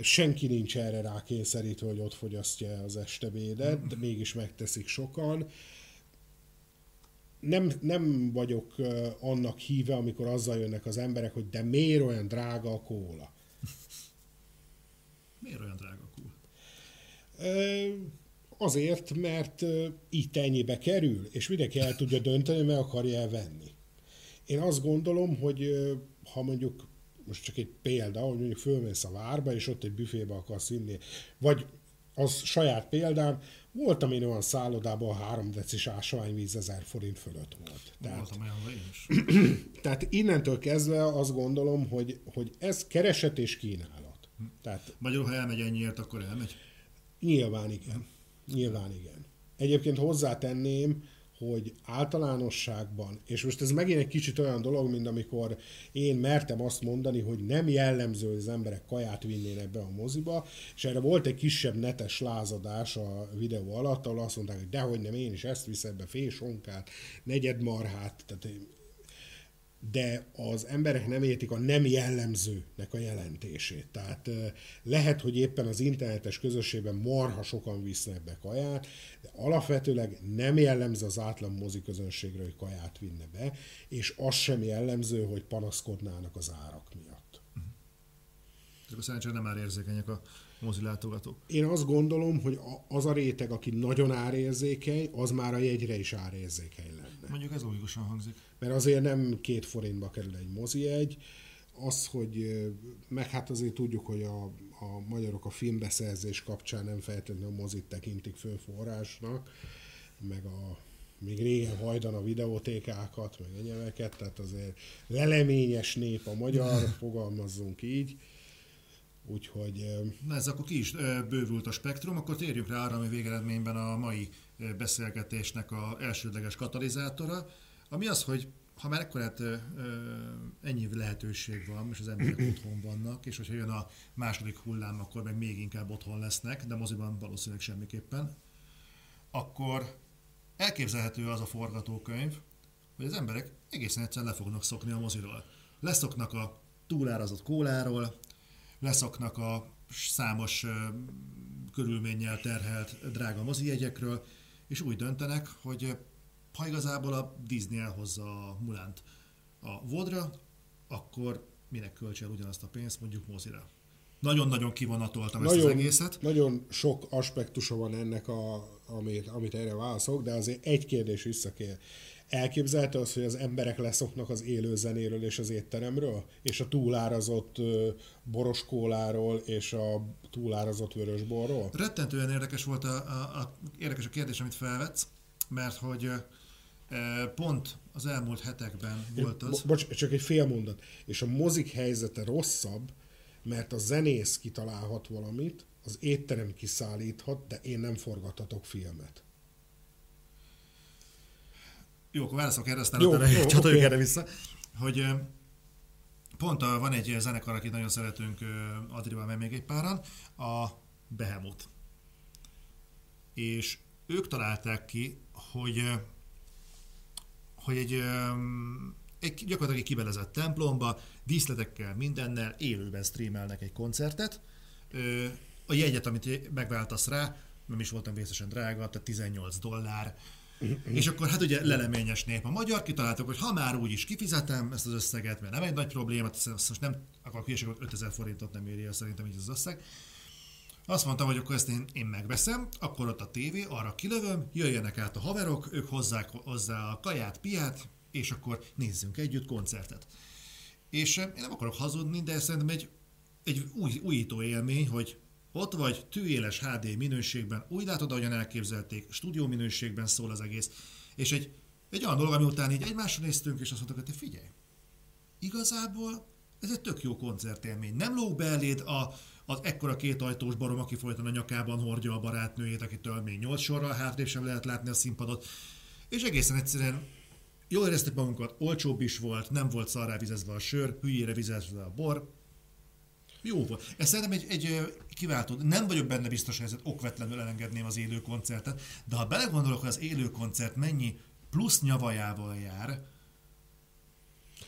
senki nincs erre rákényszerítve, hogy ott fogyasztja az estebédet, de mégis megteszik sokan. Nem, nem vagyok annak híve, amikor azzal jönnek az emberek, hogy de miért olyan drága a kóla. Miért olyan drága a cool? Azért, mert itt ennyibe kerül, és mindenki el tudja dönteni, meg akarja elvenni. Én azt gondolom, hogy ha mondjuk, most csak egy példa, hogy mondjuk fölmész a várba, és ott egy büfébe akarsz inni, vagy az saját példám, voltam én olyan szállodában, a három decis ásványvíz ezer forint fölött volt. Tehát, voltam olyan is. tehát innentől kezdve azt gondolom, hogy, hogy ez kereset és kínálat. Tehát, Magyarul, ha elmegy ennyiért, akkor elmegy? Nyilván igen. Nyilván igen. Egyébként hozzátenném, hogy általánosságban, és most ez megint egy kicsit olyan dolog, mint amikor én mertem azt mondani, hogy nem jellemző, hogy az emberek kaját vinnének be a moziba, és erre volt egy kisebb netes lázadás a videó alatt, ahol azt mondták, hogy dehogy nem, én is ezt viszem be, félsonkát, negyedmarhát, tehát de az emberek nem értik a nem jellemzőnek a jelentését. Tehát lehet, hogy éppen az internetes közösségben marha sokan visznek be kaját, de alapvetőleg nem jellemző az átlag mozi közönségre, hogy kaját vinne be, és az sem jellemző, hogy panaszkodnának az árak miatt. Ezek szerencsére nem már érzékenyek a mozilátogatók. Én azt gondolom, hogy az a réteg, aki nagyon árérzékeny, az már a jegyre is árérzékeny lenne. Mondjuk ez logikusan hangzik. Mert azért nem két forintba kerül egy mozi egy, az, hogy meg hát azért tudjuk, hogy a, a magyarok a filmbeszerzés kapcsán nem feltétlenül a mozit tekintik fő forrásnak, meg a még régen hajdan a videótékákat, meg egyebeket, tehát azért leleményes nép a magyar, fogalmazzunk így. Úgyhogy... Na ez akkor ki is bővült a spektrum, akkor térjünk rá arra, ami végeredményben a mai beszélgetésnek a elsődleges katalizátora, ami az, hogy ha már ekkorát ennyi lehetőség van, és az emberek otthon vannak, és hogyha jön a második hullám, akkor meg még inkább otthon lesznek, de moziban valószínűleg semmiképpen, akkor elképzelhető az a forgatókönyv, hogy az emberek egészen egyszerűen le fognak szokni a moziról. Leszoknak a túlárazott kóláról, leszoknak a számos körülménnyel terhelt drága mozijegyekről, és úgy döntenek, hogy ha igazából a Disney elhozza a Mulánt a Vodra, akkor minek költse el ugyanazt a pénzt mondjuk mozira. Nagyon-nagyon kivonatoltam nagyon, ezt az egészet. Nagyon sok aspektusa van ennek, a, amit, amit erre válaszok, de azért egy kérdés visszakér. Elképzelhető az, hogy az emberek leszoknak az élő zenéről és az étteremről, és a túlárazott boros kóláról és a túlárazott vörösborról? Rettentően érdekes volt a, a, a, érdekes a kérdés, amit felvetsz, mert hogy e, pont az elmúlt hetekben volt az... Bo- bocs, csak egy fél mondat. És a mozik helyzete rosszabb, mert a zenész kitalálhat valamit, az étterem kiszállíthat, de én nem forgathatok filmet. Jó, akkor válaszolok erre, aztán jó, utána csatoljunk okay. erre vissza, hogy pont a, van egy zenekar, akit nagyon szeretünk Adrival, mert még egy páran, a Behemoth. És ők találták ki, hogy hogy egy, egy gyakorlatilag egy kibelezett templomba, díszletekkel, mindennel, élőben streamelnek egy koncertet. A jegyet, amit megváltasz rá, nem is voltam vészesen drága, tehát 18 dollár, és akkor hát ugye leleményes nép a magyar, kitaláltak, hogy ha már úgy is kifizetem ezt az összeget, mert nem egy nagy probléma, azt most nem, akkor a 5000 forintot nem éri el szerintem így az összeg. Azt mondtam, hogy akkor ezt én, én megveszem, akkor ott a tévé, arra kilövöm, jöjjenek át a haverok, ők hozzák hozzá a kaját, piát, és akkor nézzünk együtt koncertet. És én nem akarok hazudni, de szerintem egy, egy új, újító élmény, hogy ott vagy tűéles HD minőségben, úgy látod, ahogyan elképzelték, stúdió minőségben szól az egész, és egy, egy olyan dolog, ami után így egymásra néztünk, és azt mondtuk, hogy te figyelj, igazából ez egy tök jó koncertélmény. Nem lóg be eléd a, az ekkora két ajtós barom, aki folyton a nyakában hordja a barátnőjét, akitől még nyolc sorral hátrébb sem lehet látni a színpadot, és egészen egyszerűen jól éreztük magunkat, olcsóbb is volt, nem volt szarrá vizezve a sör, hülyére vizezve a bor, jó volt. Ez szerintem egy, egy kiváltó. Nem vagyok benne biztos, hogy ezt okvetlenül elengedném az élő koncertet, de ha belegondolok, hogy az élő koncert mennyi plusz nyavajával jár,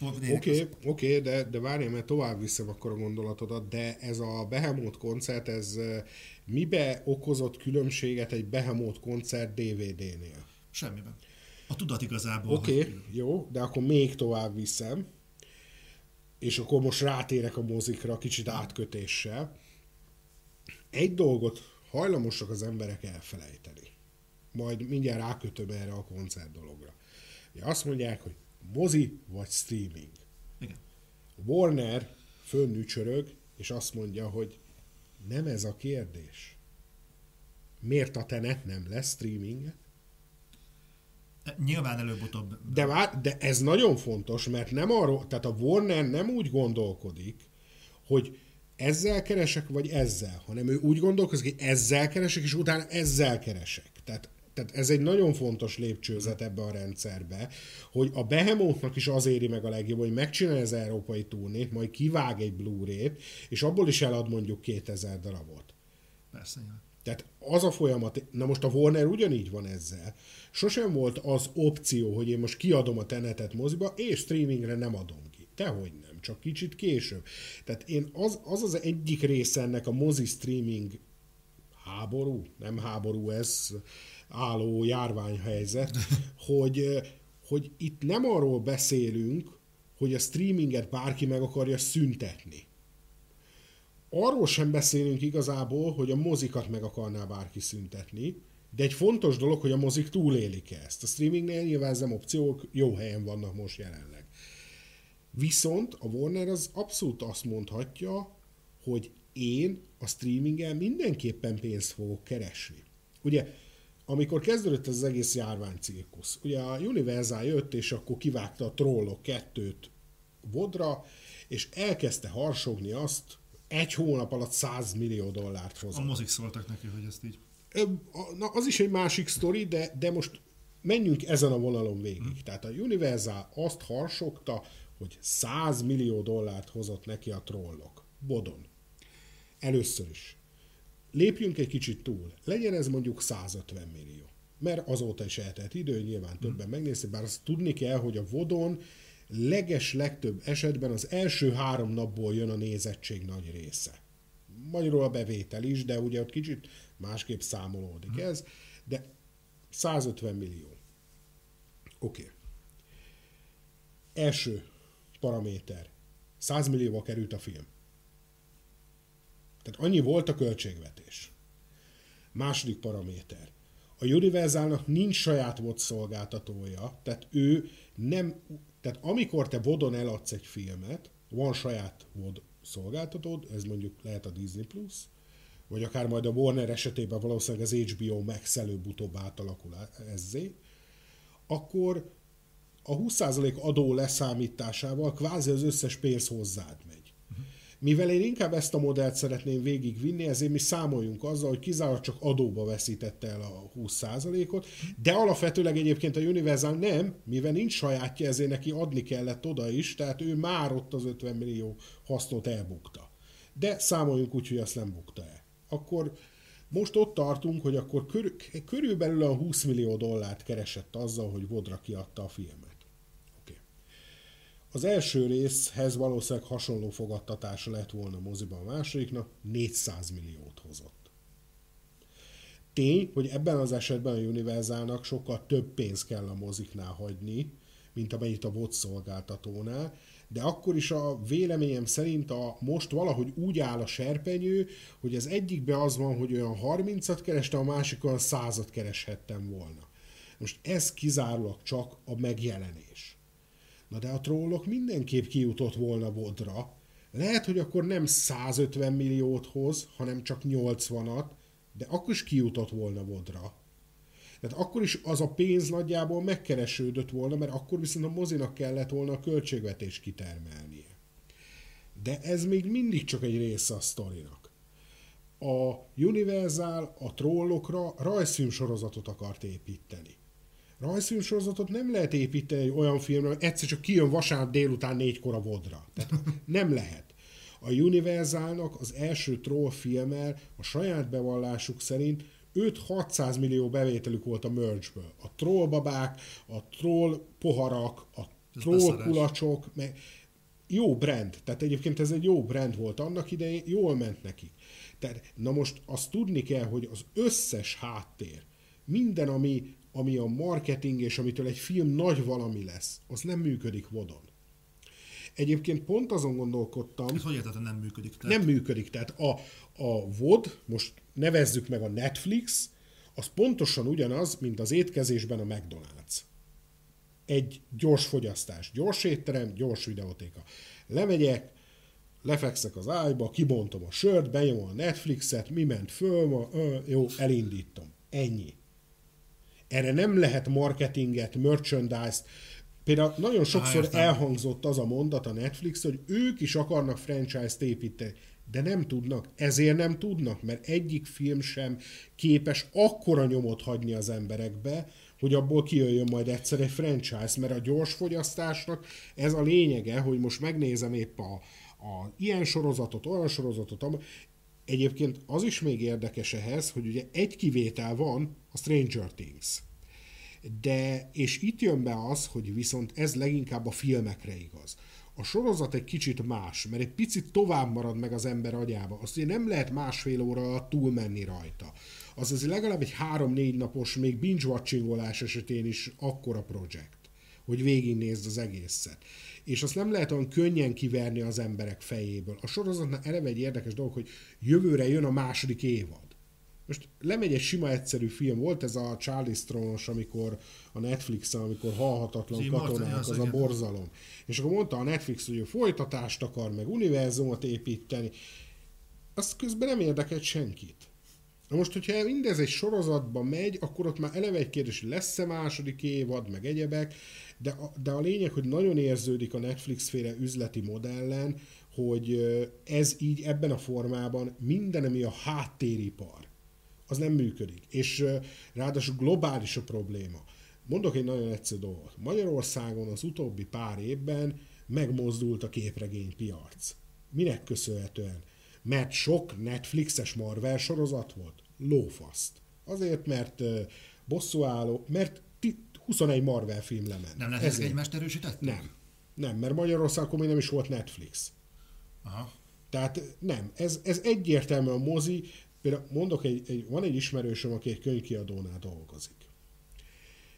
Oké, okay, okay, de, de várjál, mert tovább viszem akkor a gondolatodat, de ez a Behemoth koncert, ez mibe okozott különbséget egy Behemoth koncert DVD-nél? Semmiben. A tudat igazából. Oké, okay, hogy... jó, de akkor még tovább viszem és akkor most rátérek a mozikra kicsit átkötéssel. egy dolgot hajlamosak az emberek elfelejteni. Majd mindjárt rákötöm erre a koncert dologra. Ugye azt mondják, hogy mozi vagy streaming. Igen. Warner fönnücsörög, és azt mondja, hogy nem ez a kérdés. Miért a Tenet nem lesz streaming? Nyilván előbb-utóbb. De, vár, de ez nagyon fontos, mert nem arról, tehát a Warner nem úgy gondolkodik, hogy ezzel keresek, vagy ezzel, hanem ő úgy gondolkozik, hogy ezzel keresek, és utána ezzel keresek. Tehát, tehát ez egy nagyon fontos lépcsőzet ebbe a rendszerbe, hogy a Behemothnak is az éri meg a legjobb, hogy megcsinálja az európai turnét, majd kivág egy Blu-ray-t, és abból is elad mondjuk 2000 darabot. Persze, nyilván. Tehát az a folyamat, na most a Warner ugyanígy van ezzel. Sosem volt az opció, hogy én most kiadom a tenetet moziba, és streamingre nem adom ki. Tehogy nem, csak kicsit később. Tehát én az az, az egyik része ennek a mozi streaming háború, nem háború ez, álló járványhelyzet, hogy, hogy itt nem arról beszélünk, hogy a streaminget bárki meg akarja szüntetni arról sem beszélünk igazából, hogy a mozikat meg akarná bárki szüntetni, de egy fontos dolog, hogy a mozik túlélik ezt. A streamingnél nyilván nem opciók jó helyen vannak most jelenleg. Viszont a Warner az abszolút azt mondhatja, hogy én a streaminggel mindenképpen pénzt fogok keresni. Ugye, amikor kezdődött ez az egész járványcirkusz, ugye a Universal jött, és akkor kivágta a Trollok kettőt Vodra, és elkezdte harsogni azt, egy hónap alatt 100 millió dollárt hozott. A mozik szóltak neki, hogy ezt így. Na, az is egy másik sztori, de, de most menjünk ezen a vonalon végig. Hmm. Tehát a Universal azt harsogta, hogy 100 millió dollárt hozott neki a trollok. Bodon. Először is. Lépjünk egy kicsit túl. Legyen ez mondjuk 150 millió. Mert azóta is eltelt idő, nyilván többen megnézték, bár azt tudni kell, hogy a Vodon leges legtöbb esetben az első három napból jön a nézettség nagy része. Magyarul a bevétel is, de ugye ott kicsit másképp számolódik hmm. ez, de 150 millió. Oké. Okay. Első paraméter. 100 millióval került a film. Tehát annyi volt a költségvetés. Második paraméter. A Universalnak nincs saját VOD szolgáltatója, tehát ő nem tehát amikor te vodon eladsz egy filmet, van saját VOD szolgáltatód, ez mondjuk lehet a Disney Plus, vagy akár majd a Warner esetében valószínűleg az HBO Max előbb-utóbb átalakul ezzé, akkor a 20% adó leszámításával kvázi az összes pénz hozzád megy. Mivel én inkább ezt a modellt szeretném végigvinni, ezért mi számoljunk azzal, hogy kizárólag csak adóba veszítette el a 20%-ot, de alapvetőleg egyébként a Universal nem, mivel nincs sajátja, ezért neki adni kellett oda is, tehát ő már ott az 50 millió hasznot elbukta. De számoljunk úgy, hogy azt nem bukta el. Akkor most ott tartunk, hogy akkor körülbelül a 20 millió dollárt keresett azzal, hogy Vodra kiadta a filmet. Az első részhez valószínűleg hasonló fogadtatása lett volna a moziban a másodiknak, 400 milliót hozott. Tény, hogy ebben az esetben a Universalnak sokkal több pénz kell a moziknál hagyni, mint amennyit a VOD szolgáltatónál, de akkor is a véleményem szerint a most valahogy úgy áll a serpenyő, hogy az egyikbe az van, hogy olyan 30-at kereste, a másik olyan 100-at kereshettem volna. Most ez kizárólag csak a megjelenés. Na de a trollok mindenképp kijutott volna vodra. Lehet, hogy akkor nem 150 milliót hoz, hanem csak 80-at, de akkor is kijutott volna vodra. Tehát akkor is az a pénz nagyjából megkeresődött volna, mert akkor viszont a mozinak kellett volna a költségvetés kitermelnie. De ez még mindig csak egy része a sztorinak. A Universal a trollokra rajzfilmsorozatot akart építeni rajzfilmsorozatot nem lehet építeni egy olyan filmre, hogy egyszer csak kijön vasárnap délután négykor a vodra. Tehát nem lehet. A Universalnak az első troll filmmel a saját bevallásuk szerint 5-600 millió bevételük volt a merge-ből. A trollbabák, a troll poharak, a troll kulacsok, meg jó brand. Tehát egyébként ez egy jó brand volt annak idején, jól ment nekik. Tehát, na most azt tudni kell, hogy az összes háttér, minden, ami ami a marketing és amitől egy film nagy valami lesz, az nem működik vodon. Egyébként pont azon gondolkodtam... Ez hogy érted, nem működik? Tehát... Nem működik. Tehát a, a VOD, most nevezzük meg a Netflix, az pontosan ugyanaz, mint az étkezésben a McDonald's. Egy gyors fogyasztás, gyors étterem, gyors videótéka. Lemegyek, lefekszek az ágyba, kibontom a sört, benyomom a Netflixet, mi ment föl, ma, ö, jó, elindítom. Ennyi. Erre nem lehet marketinget, merchandise-t. Például nagyon sokszor Há, elhangzott az a mondat a Netflix, hogy ők is akarnak franchise-t építeni, de nem tudnak. Ezért nem tudnak, mert egyik film sem képes akkora nyomot hagyni az emberekbe, hogy abból kijöjjön majd egyszer egy franchise, mert a gyors fogyasztásnak ez a lényege, hogy most megnézem épp a, a ilyen sorozatot, olyan sorozatot, Egyébként az is még érdekes ehhez, hogy ugye egy kivétel van, a Stranger Things. De, és itt jön be az, hogy viszont ez leginkább a filmekre igaz. A sorozat egy kicsit más, mert egy picit tovább marad meg az ember agyába. Azt ugye nem lehet másfél óra alatt túlmenni rajta. Az az legalább egy három-négy napos, még binge-watchingolás esetén is akkora projekt, hogy végignézd az egészet és azt nem lehet olyan könnyen kiverni az emberek fejéből. A sorozatnál eleve egy érdekes dolog, hogy jövőre jön a második évad. Most lemegy egy sima egyszerű film, volt ez a Charlie Stronos, amikor a netflix amikor halhatatlan Zé, katonák, az, az a borzalom. És akkor mondta a Netflix, hogy ő folytatást akar, meg univerzumot építeni. Azt közben nem érdekelt senkit. Na most, hogyha mindez egy sorozatban megy, akkor ott már eleve egy kérdés, hogy lesz-e második évad, meg egyebek, de a, de a lényeg, hogy nagyon érződik a Netflix-féle üzleti modellen, hogy ez így ebben a formában minden, ami a háttéripar, az nem működik. És ráadásul globális a probléma. Mondok egy nagyon egyszerű dolgot. Magyarországon az utóbbi pár évben megmozdult a képregénypiac. Minek köszönhetően? Mert sok Netflixes Marvel sorozat volt? Lófaszt. Azért, mert bosszúálló, mert 21 Marvel film lement. Nem lehet Ezért. egymást erősített? Nem. Nem, mert Magyarországon még nem is volt Netflix. Aha. Tehát nem, ez, ez egyértelműen a mozi, például mondok, egy, egy, van egy ismerősöm, aki egy könyvkiadónál dolgozik.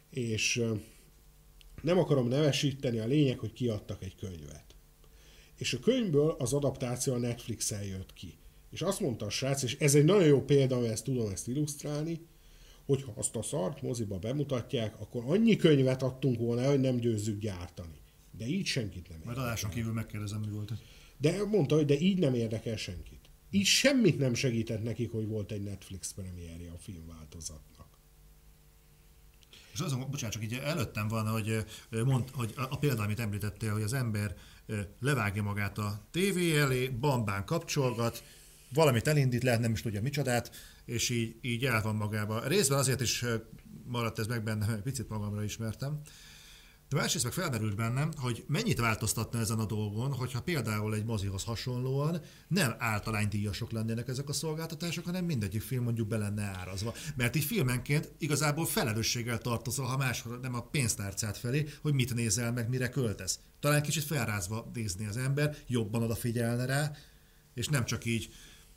És nem akarom nevesíteni, a lényeg, hogy kiadtak egy könyvet. És a könyvből az adaptáció a Netflix-el jött ki. És azt mondta a srác, és ez egy nagyon jó példa, amivel ezt tudom ezt illusztrálni, hogyha azt a szart moziba bemutatják, akkor annyi könyvet adtunk volna, hogy nem győzzük gyártani. De így senkit nem Majd adáson kívül megkérdezem, mi volt ez. De mondta, hogy de így nem érdekel senkit. Így semmit nem segített nekik, hogy volt egy Netflix premierje a filmváltozatnak. És azon, bocsánat, csak így előttem van, hogy, mond, hogy a, példa, amit említettél, hogy az ember levágja magát a tévé elé, bambán kapcsolgat, valamit elindít, lehet nem is tudja micsodát, és így, így el van magába. Részben azért is maradt ez meg bennem, picit magamra ismertem, de másrészt meg felmerült bennem, hogy mennyit változtatna ezen a dolgon, hogyha például egy mozihoz hasonlóan nem általánydíjasok lennének ezek a szolgáltatások, hanem mindegyik film mondjuk be lenne árazva. Mert így filmenként igazából felelősséggel tartozol, ha máshol nem a pénztárcát felé, hogy mit nézel meg, mire költesz. Talán kicsit felrázva nézni az ember, jobban odafigyelne rá, és nem csak így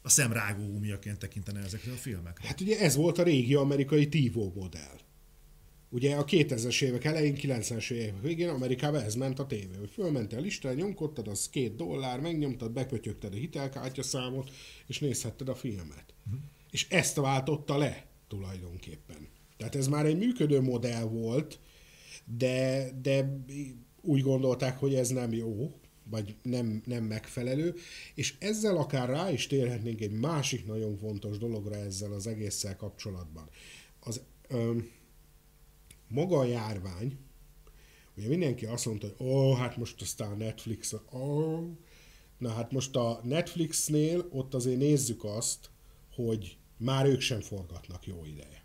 a szemrágó úmiaként tekintene ezekre a filmekre. Hát ugye ez volt a régi amerikai TiVo modell. Ugye a 2000-es évek elején, 90-es évek végén Amerikában ez ment a tévé, hogy fölmentél a listára, nyomkodtad, az két dollár, megnyomtad, bekötyögted a hitelkártya számot, és nézhetted a filmet. Uh-huh. És ezt váltotta le tulajdonképpen. Tehát ez már egy működő modell volt, de, de úgy gondolták, hogy ez nem jó, vagy nem, nem megfelelő, és ezzel akár rá is térhetnénk egy másik nagyon fontos dologra ezzel az egésszel kapcsolatban. Az ö, maga a járvány, ugye mindenki azt mondta, hogy ó, oh, hát most aztán a Netflix, ó, oh. na hát most a Netflixnél ott azért nézzük azt, hogy már ők sem forgatnak jó ideje.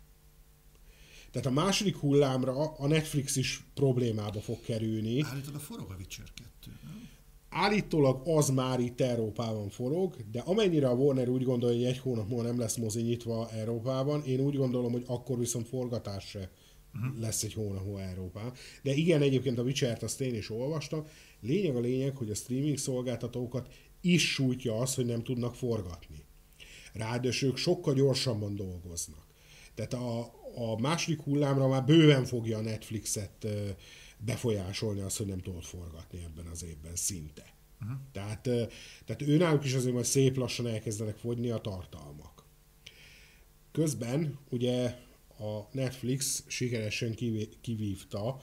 Tehát a második hullámra a Netflix is problémába fog kerülni. Állítod a forog a Witcher 2, nem? Állítólag az már itt Európában forog, de amennyire a Warner úgy gondolja, hogy egy hónap múlva nem lesz mozi nyitva Európában, én úgy gondolom, hogy akkor viszont forgatás se uh-huh. lesz egy hónap múlva Európában. De igen, egyébként a Witcher-t azt én is olvastam. Lényeg a lényeg, hogy a streaming szolgáltatókat is sújtja az, hogy nem tudnak forgatni. Ráadásul ők sokkal gyorsabban dolgoznak. Tehát a, a második hullámra már bőven fogja a Netflixet befolyásolni azt, hogy nem tudod forgatni ebben az évben szinte. Uh-huh. Tehát, tehát őnáluk is azért majd szép lassan elkezdenek fogyni a tartalmak. Közben ugye a Netflix sikeresen kivívta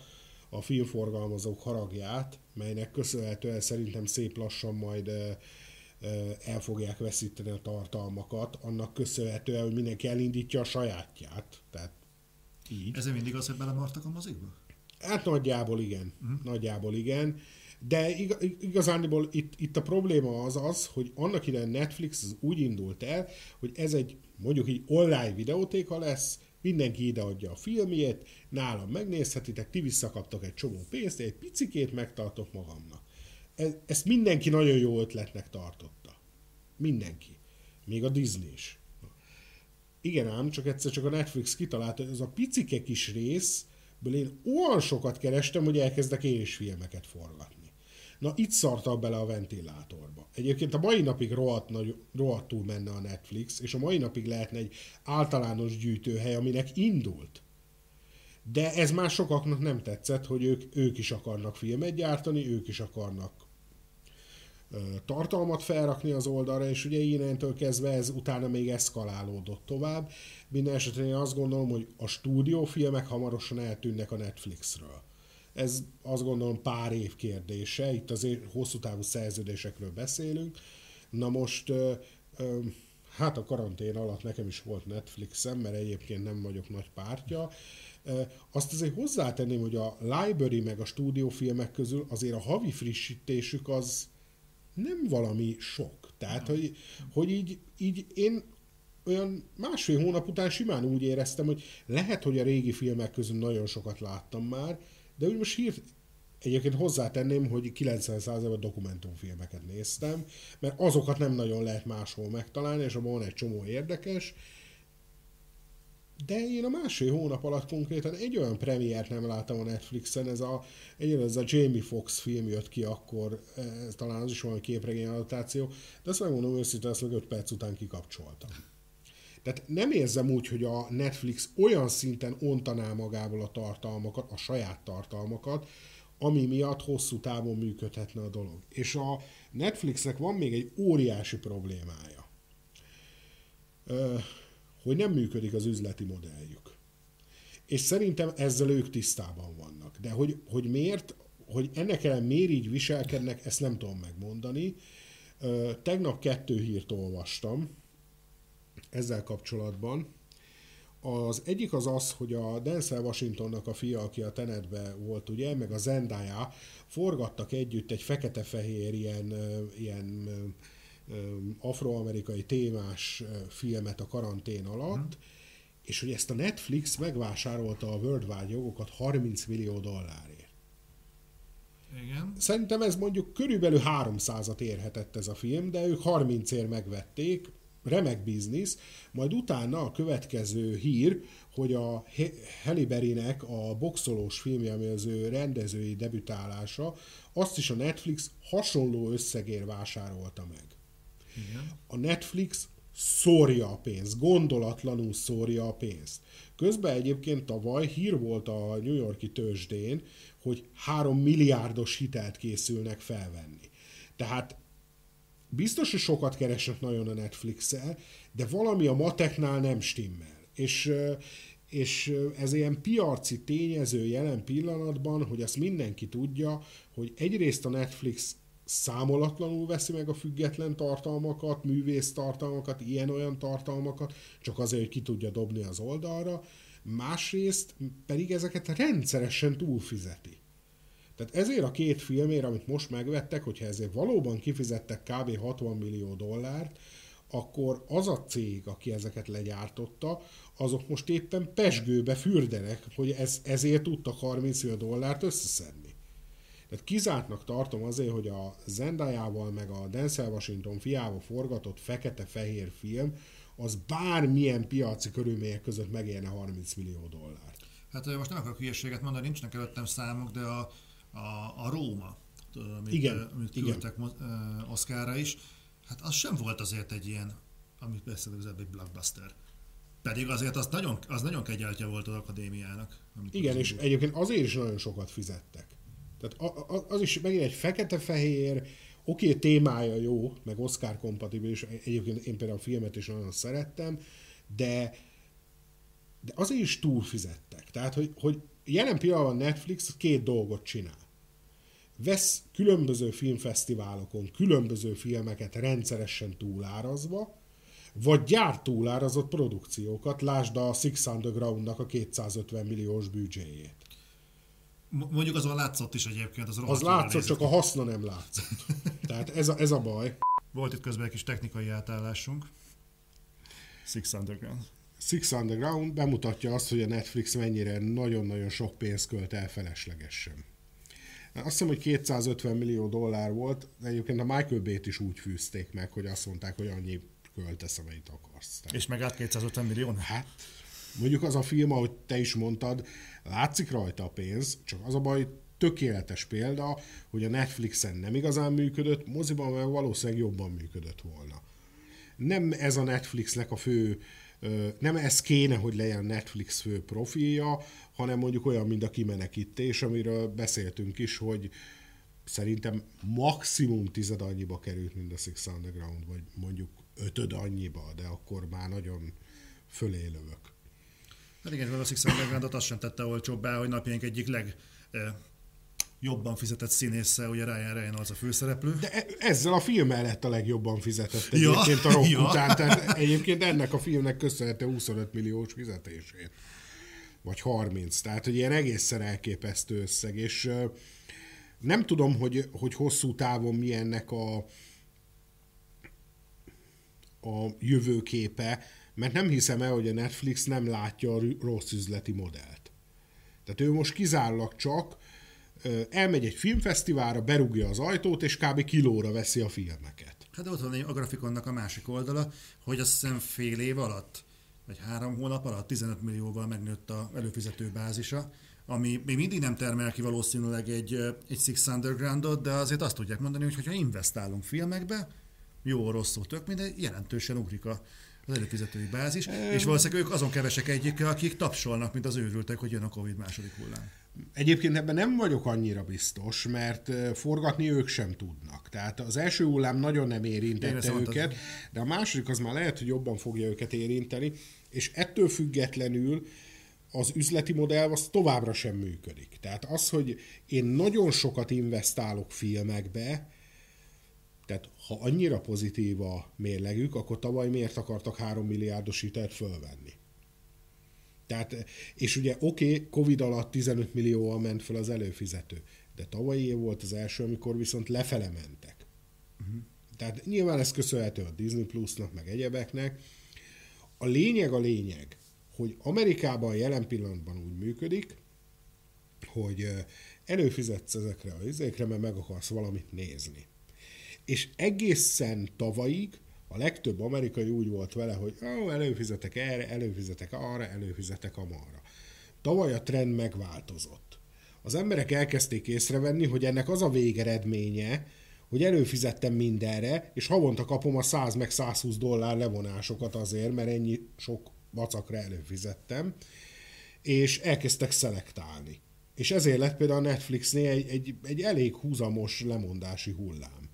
a filmforgalmazók haragját, melynek köszönhetően szerintem szép lassan majd el fogják veszíteni a tartalmakat, annak köszönhetően, hogy mindenki elindítja a sajátját. Tehát így. Ezért mindig az, hogy belemartak a mozikba? Hát nagyjából igen. Uh-huh. Nagyjából igen. De igazániból itt, itt a probléma az az, hogy annak idején Netflix úgy indult el, hogy ez egy mondjuk így online videótéka lesz, mindenki ideadja a filmjét, nálam megnézhetitek, ti visszakaptok egy csomó pénzt, egy picikét megtartok magamnak. Ez, ezt mindenki nagyon jó ötletnek tartotta. Mindenki. Még a Disney is. Igen ám, csak egyszer csak a Netflix kitalálta, hogy ez a picike kis részből én olyan sokat kerestem, hogy elkezdek én is filmeket forgatni. Na itt szarta bele a ventilátorba. Egyébként a mai napig rohadt, nagy, rohadtul menne a Netflix, és a mai napig lehetne egy általános gyűjtőhely, aminek indult. De ez már sokaknak nem tetszett, hogy ők, ők is akarnak filmet gyártani, ők is akarnak ö, tartalmat felrakni az oldalra, és ugye innentől kezdve ez utána még eszkalálódott tovább. Minden esetre én azt gondolom, hogy a stúdiófilmek hamarosan eltűnnek a Netflixről ez azt gondolom pár év kérdése, itt azért hosszú távú szerződésekről beszélünk. Na most, hát a karantén alatt nekem is volt Netflixem, mert egyébként nem vagyok nagy pártja. Azt azért hozzátenném, hogy a library meg a stúdiófilmek közül azért a havi frissítésük az nem valami sok. Tehát, hogy, hogy így, így én olyan másfél hónap után simán úgy éreztem, hogy lehet, hogy a régi filmek közül nagyon sokat láttam már, de úgy most hírt, egyébként hozzátenném, hogy 90%-ban dokumentumfilmeket néztem, mert azokat nem nagyon lehet máshol megtalálni, és abban van egy csomó érdekes, de én a másfél hónap alatt konkrétan egy olyan premiért nem láttam a Netflixen, ez a, egyébként ez a Jamie Fox film jött ki akkor, talán az is valami képregény adaptáció, de azt megmondom őszintén, azt meg 5 perc után kikapcsoltam. Tehát nem érzem úgy, hogy a Netflix olyan szinten ontaná magából a tartalmakat, a saját tartalmakat, ami miatt hosszú távon működhetne a dolog. És a Netflixnek van még egy óriási problémája, hogy nem működik az üzleti modelljük. És szerintem ezzel ők tisztában vannak. De hogy, hogy miért, hogy ennek ellen miért így viselkednek, ezt nem tudom megmondani. Tegnap kettő hírt olvastam, ezzel kapcsolatban. Az egyik az az, hogy a Denzel Washingtonnak a fia, aki a Tenetbe volt, ugye, meg a Zendaya forgattak együtt egy fekete-fehér ilyen, ilyen afroamerikai témás filmet a karantén alatt, hmm. és hogy ezt a Netflix megvásárolta a Worldwide jogokat 30 millió dollárért. Igen. Szerintem ez mondjuk körülbelül 300-at érhetett ez a film, de ők 30 ért megvették, remek biznisz, majd utána a következő hír, hogy a Halle Berrynek a boxolós filmje, ami az ő rendezői debütálása, azt is a Netflix hasonló összegér vásárolta meg. Igen. A Netflix szórja a pénzt, gondolatlanul szórja a pénzt. Közben egyébként tavaly hír volt a New Yorki tőzsdén, hogy 3 milliárdos hitelt készülnek felvenni. Tehát biztos, hogy sokat keresnek nagyon a Netflix-el, de valami a mateknál nem stimmel. És, és ez ilyen piaci tényező jelen pillanatban, hogy ezt mindenki tudja, hogy egyrészt a Netflix számolatlanul veszi meg a független tartalmakat, művész tartalmakat, ilyen-olyan tartalmakat, csak azért, hogy ki tudja dobni az oldalra, másrészt pedig ezeket rendszeresen túlfizeti. Tehát ezért a két filmért, amit most megvettek, hogyha ezért valóban kifizettek kb. 60 millió dollárt, akkor az a cég, aki ezeket legyártotta, azok most éppen pesgőbe fürdenek, hogy ez, ezért tudtak 30 millió dollárt összeszedni. Tehát kizártnak tartom azért, hogy a Zendayával meg a Denzel Washington fiával forgatott fekete-fehér film, az bármilyen piaci körülmények között megérne 30 millió dollárt. Hát most nem akarok hülyeséget mondani, nincsnek előttem számok, de a a, a Róma, amit, igen, amit küldtek igen. Oszkára is, hát az sem volt azért egy ilyen, amit beszélünk, az egy blockbuster. Pedig azért az nagyon, az nagyon kegyeltje volt az akadémiának. Igen, és egyébként azért is nagyon sokat fizettek. Tehát az is megint egy fekete-fehér, oké, okay, témája jó, meg Oscar kompatibilis, egyébként én például a filmet is nagyon szerettem, de, de azért is túl fizettek. Tehát, hogy, hogy jelen pillanatban Netflix két dolgot csinál. Vesz különböző filmfesztiválokon különböző filmeket rendszeresen túlárazva, vagy gyárt túlárazott produkciókat, lásd a Six Underground-nak a 250 milliós büdzséjét. Mondjuk azon látszott is egyébként. Az, az látszott, csak a haszna nem látszott. Tehát ez a, ez a baj. Volt itt közben egy kis technikai átállásunk. Six Underground. Six Underground bemutatja azt, hogy a Netflix mennyire nagyon-nagyon sok pénzt költ el feleslegesen. Azt hiszem, hogy 250 millió dollár volt, de egyébként a Michael Bay-t is úgy fűzték meg, hogy azt mondták, hogy annyi költesz, amennyit akarsz. Tehát... És meg át 250 millió? Hát, mondjuk az a film, ahogy te is mondtad, látszik rajta a pénz, csak az a baj, tökéletes példa, hogy a Netflixen nem igazán működött, moziban meg valószínűleg jobban működött volna. Nem ez a Netflixnek a fő, nem ez kéne, hogy legyen Netflix fő profilja, hanem mondjuk olyan, mint a kimenekítés, amiről beszéltünk is, hogy szerintem maximum tized annyiba került, mint a Six Underground, vagy mondjuk ötöd annyiba, de akkor már nagyon fölé lövök. Hát igen, a Six Underground-ot azt sem tette olcsóbbá, hogy napjaink egyik leg jobban fizetett színésze, ugye Ryan Reynolds a főszereplő. De e- ezzel a filmmel lett a legjobban fizetett egyébként ja, a rock ja. után, tehát egyébként ennek a filmnek köszönhető 25 milliós fizetését. Vagy 30, tehát hogy ilyen egészen elképesztő összeg, és nem tudom, hogy, hogy hosszú távon mi a, a jövőképe, mert nem hiszem el, hogy a Netflix nem látja a rossz üzleti modellt. Tehát ő most kizárólag csak elmegy egy filmfesztiválra, berúgja az ajtót, és kb. kilóra veszi a filmeket. Hát ott van a grafikonnak a másik oldala, hogy azt hiszem fél év alatt, vagy három hónap alatt 15 millióval megnőtt a előfizető bázisa, ami még mindig nem termel ki valószínűleg egy, egy Six Undergroundot, de azért azt tudják mondani, hogy ha investálunk filmekbe, jó, rosszul, tök minden, jelentősen ugrik a, az előfizetői bázis, és valószínűleg ők azon kevesek egyik, akik tapsolnak, mint az őrültek, hogy jön a Covid második hullám. Egyébként ebben nem vagyok annyira biztos, mert forgatni ők sem tudnak. Tehát az első hullám nagyon nem érintette őket, az... de a második az már lehet, hogy jobban fogja őket érinteni, és ettől függetlenül az üzleti modell az továbbra sem működik. Tehát az, hogy én nagyon sokat investálok filmekbe, tehát ha annyira pozitív a mérlegük, akkor tavaly miért akartak 3 milliárdos hitelt fölvenni? Tehát, és ugye oké, okay, Covid alatt 15 millióval ment fel az előfizető, de tavalyi év volt az első, amikor viszont lefele mentek. Uh-huh. Tehát nyilván ez köszönhető a Disney Plusnak, meg egyebeknek. A lényeg a lényeg, hogy Amerikában jelen pillanatban úgy működik, hogy előfizetsz ezekre a izékre, mert meg akarsz valamit nézni. És egészen tavalyig a legtöbb amerikai úgy volt vele, hogy ó, előfizetek erre, előfizetek arra, előfizetek amarra. Tavaly a trend megváltozott. Az emberek elkezdték észrevenni, hogy ennek az a végeredménye, hogy előfizettem mindenre, és havonta kapom a 100 meg 120 dollár levonásokat azért, mert ennyi sok vacakra előfizettem, és elkezdtek szelektálni. És ezért lett például a Netflixnél egy, egy, egy elég húzamos lemondási hullám.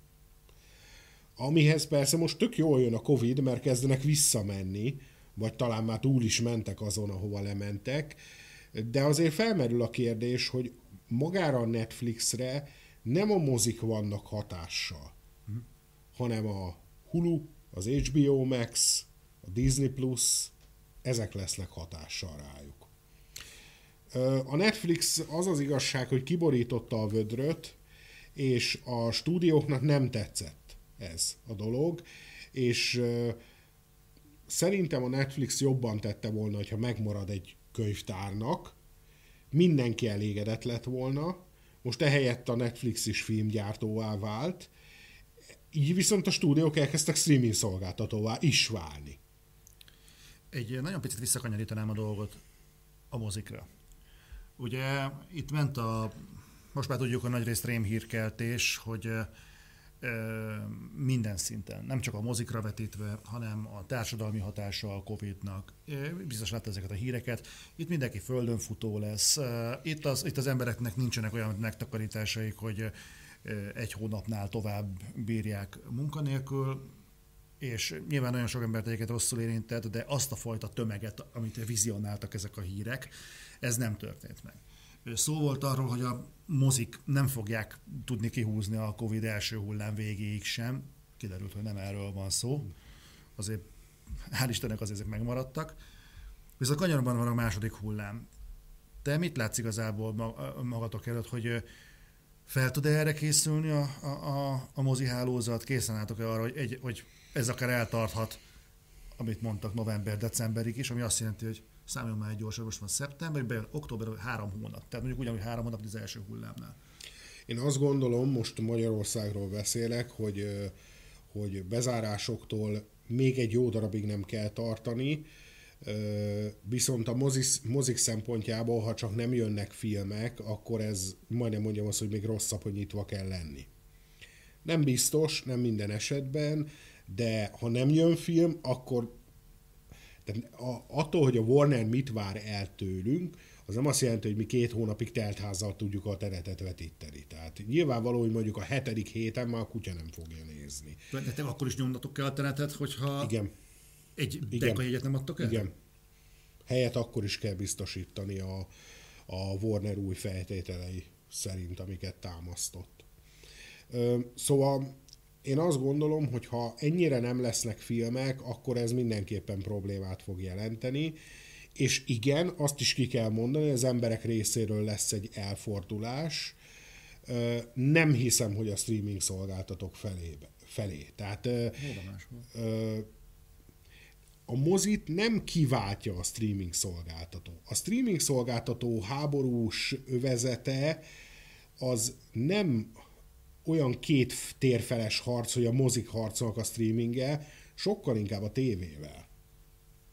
Amihez persze most tök jól jön a Covid, mert kezdenek visszamenni, vagy talán már túl is mentek azon, ahova lementek, de azért felmerül a kérdés, hogy magára a Netflixre nem a mozik vannak hatással, hm. hanem a Hulu, az HBO Max, a Disney Plus, ezek lesznek hatással rájuk. A Netflix az az igazság, hogy kiborította a vödröt, és a stúdióknak nem tetszett ez a dolog, és szerintem a Netflix jobban tette volna, hogyha megmarad egy könyvtárnak, mindenki elégedett lett volna, most ehelyett a Netflix is filmgyártóvá vált, így viszont a stúdiók elkezdtek streaming szolgáltatóvá is válni. Egy nagyon picit visszakanyarítanám a dolgot a mozikra. Ugye itt ment a, most már tudjuk a nagyrészt rémhírkeltés, hogy minden szinten, nem csak a mozikra vetítve, hanem a társadalmi hatása a Covid-nak. Biztos lát ezeket a híreket. Itt mindenki földön futó lesz. Itt az, itt az embereknek nincsenek olyan megtakarításaik, hogy egy hónapnál tovább bírják munkanélkül, és nyilván nagyon sok embert egyébként rosszul érintett, de azt a fajta tömeget, amit vizionáltak ezek a hírek, ez nem történt meg. Szó volt arról, hogy a mozik nem fogják tudni kihúzni a Covid első hullám végéig sem. Kiderült, hogy nem erről van szó. Azért, hál' Istennek azért ezek megmaradtak. Viszont kanyarban van a második hullám. Te mit látsz igazából magatok előtt, hogy fel tud erre készülni a, a, a, a mozi hálózat? Készen álltok-e arra, hogy, egy, hogy ez akár eltarthat, amit mondtak november-decemberig is, ami azt jelenti, hogy számoljon már egy gyorsan, most van szeptember, bejön október, három hónap. Tehát mondjuk ugyanúgy három hónap az első hullámnál. Én azt gondolom, most Magyarországról beszélek, hogy, hogy bezárásoktól még egy jó darabig nem kell tartani, viszont a mozik, mozik szempontjából, ha csak nem jönnek filmek, akkor ez majdnem mondjam azt, hogy még rosszabb, hogy nyitva kell lenni. Nem biztos, nem minden esetben, de ha nem jön film, akkor tehát a, attól, hogy a Warner mit vár el tőlünk, az nem azt jelenti, hogy mi két hónapig teltházzal tudjuk a teretet vetíteni. Tehát nyilvánvaló, hogy mondjuk a hetedik héten már a kutya nem fogja nézni. De te akkor is nyomnatok kell a teretet, hogyha Igen. egy jegyet nem adtok el? Igen. Helyet akkor is kell biztosítani a, a Warner új feltételei szerint, amiket támasztott. Szóval én azt gondolom, hogy ha ennyire nem lesznek filmek, akkor ez mindenképpen problémát fog jelenteni, és igen, azt is ki kell mondani, hogy az emberek részéről lesz egy elfordulás. Nem hiszem, hogy a streaming szolgáltatók felébe, felé. Tehát a mozit nem kiváltja a streaming szolgáltató. A streaming szolgáltató háborús övezete az nem olyan két térfeles harc, hogy a mozik harcolnak a streaminggel, sokkal inkább a tévével.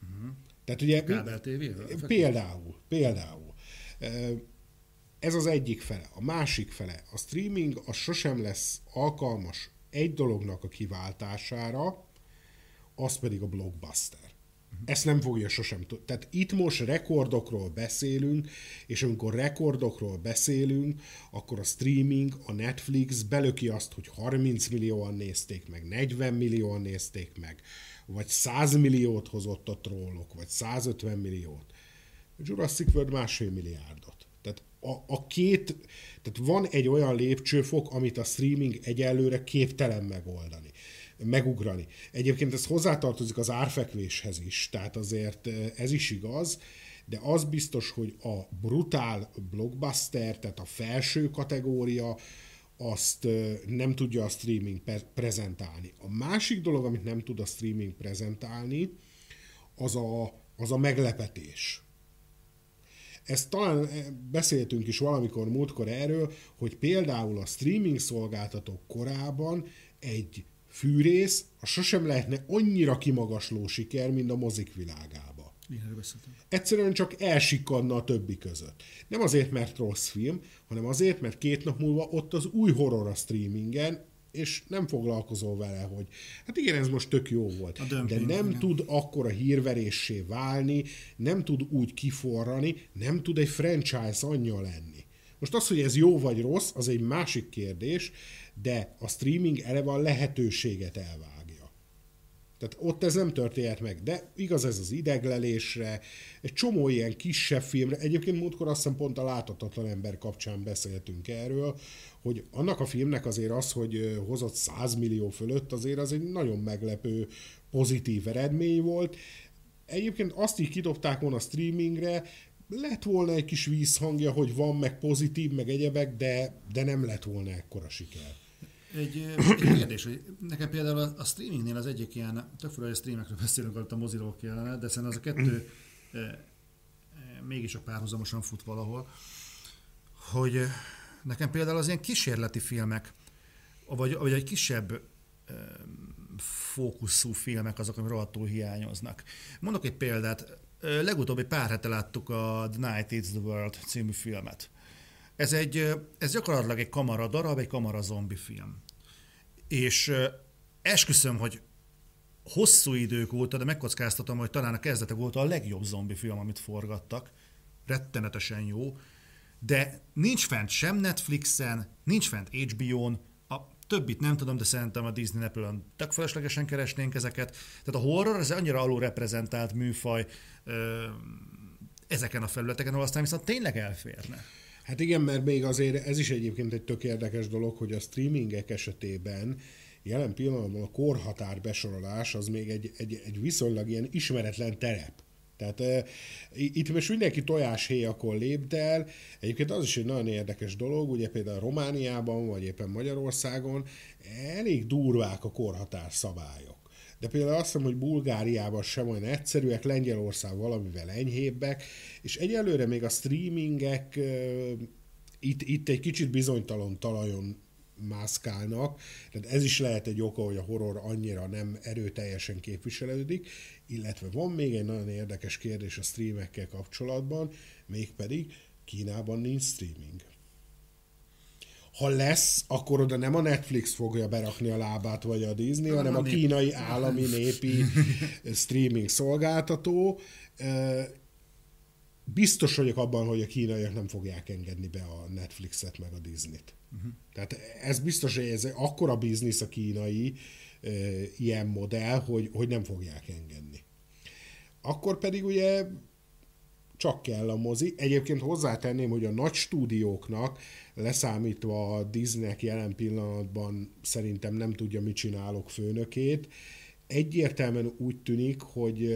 Uh-huh. Tehát ugye... Kábel tévével? Például, például. Ez az egyik fele. A másik fele, a streaming az sosem lesz alkalmas egy dolognak a kiváltására, az pedig a blockbuster. Ezt nem fogja sosem tudni. Tehát itt most rekordokról beszélünk, és amikor rekordokról beszélünk, akkor a streaming, a Netflix belöki azt, hogy 30 millióan nézték meg, 40 millióan nézték meg, vagy 100 milliót hozott a trollok, vagy 150 milliót. A Jurassic World másfél milliárdot. Tehát a, a két, tehát van egy olyan lépcsőfok, amit a streaming egyelőre képtelen megoldani megugrani. Egyébként ez hozzátartozik az árfekvéshez is, tehát azért ez is igaz, de az biztos, hogy a brutál blockbuster, tehát a felső kategória, azt nem tudja a streaming prezentálni. A másik dolog, amit nem tud a streaming prezentálni, az a, az a meglepetés. Ezt talán beszéltünk is valamikor múltkor erről, hogy például a streaming szolgáltatók korában egy fűrész, a sosem lehetne annyira kimagasló siker, mint a mozik világába. Egyszerűen csak elsikadna a többi között. Nem azért, mert rossz film, hanem azért, mert két nap múlva ott az új horror a streamingen, és nem foglalkozol vele, hogy hát igen, ez most tök jó volt, de nem igen. tud akkor a hírveréssé válni, nem tud úgy kiforrani, nem tud egy franchise anyja lenni. Most az, hogy ez jó vagy rossz, az egy másik kérdés, de a streaming eleve a lehetőséget elvágja. Tehát ott ez nem történhet meg, de igaz ez az ideglelésre, egy csomó ilyen kisebb filmre, egyébként múltkor azt hiszem pont a láthatatlan ember kapcsán beszéltünk erről, hogy annak a filmnek azért az, hogy hozott 100 millió fölött, azért az egy nagyon meglepő pozitív eredmény volt. Egyébként azt így kidobták volna a streamingre, lett volna egy kis vízhangja, hogy van, meg pozitív, meg egyebek, de, de nem lett volna ekkora siker. Egy, egy kérdés, hogy nekem például a, a streamingnél az egyik ilyen, tök hogy a streamekről beszélünk, alatt a moziról kellene, de szerintem az a kettő e, e, mégis a párhuzamosan fut valahol, hogy nekem például az ilyen kísérleti filmek, vagy, vagy egy kisebb e, fókuszú filmek azok, amik rohadtul hiányoznak. Mondok egy példát, legutóbbi pár hete láttuk a The Night Is the World című filmet ez, egy, ez gyakorlatilag egy kamara darab, egy kamara zombi film. És esküszöm, hogy hosszú idők óta, de megkockáztatom, hogy talán a kezdetek óta a legjobb zombi film, amit forgattak. Rettenetesen jó. De nincs fent sem Netflixen, nincs fent HBO-n, a többit nem tudom, de szerintem a Disney Apple-on tök feleslegesen keresnénk ezeket. Tehát a horror ez annyira alulreprezentált műfaj ezeken a felületeken, ahol aztán viszont tényleg elférne. Hát igen, mert még azért ez is egyébként egy tök érdekes dolog, hogy a streamingek esetében jelen pillanatban a korhatár besorolás az még egy, egy, egy viszonylag ilyen ismeretlen terep. Tehát e, itt most mindenki tojáshéjakon lépd el. Egyébként az is egy nagyon érdekes dolog, ugye például Romániában, vagy éppen Magyarországon elég durvák a korhatár szabályok. De például azt hiszem, hogy Bulgáriában sem olyan egyszerűek, Lengyelország valamivel enyhébbek, és egyelőre még a streamingek itt, itt egy kicsit bizonytalan talajon mászkálnak, tehát ez is lehet egy oka, hogy a horror annyira nem erőteljesen képviselődik, illetve van még egy nagyon érdekes kérdés a streamekkel kapcsolatban, mégpedig Kínában nincs streaming. Ha lesz, akkor oda nem a Netflix fogja berakni a lábát, vagy a Disney, hanem a kínai állami népi streaming szolgáltató. Biztos vagyok abban, hogy a kínaiak nem fogják engedni be a Netflixet meg a Disney-t. Uh-huh. Tehát ez biztos, hogy ez akkora biznisz a kínai e, ilyen modell, hogy, hogy nem fogják engedni. Akkor pedig ugye csak kell a mozi. Egyébként hozzátenném, hogy a nagy stúdióknak, leszámítva a Disneynek jelen pillanatban szerintem nem tudja, mit csinálok főnökét, egyértelműen úgy tűnik, hogy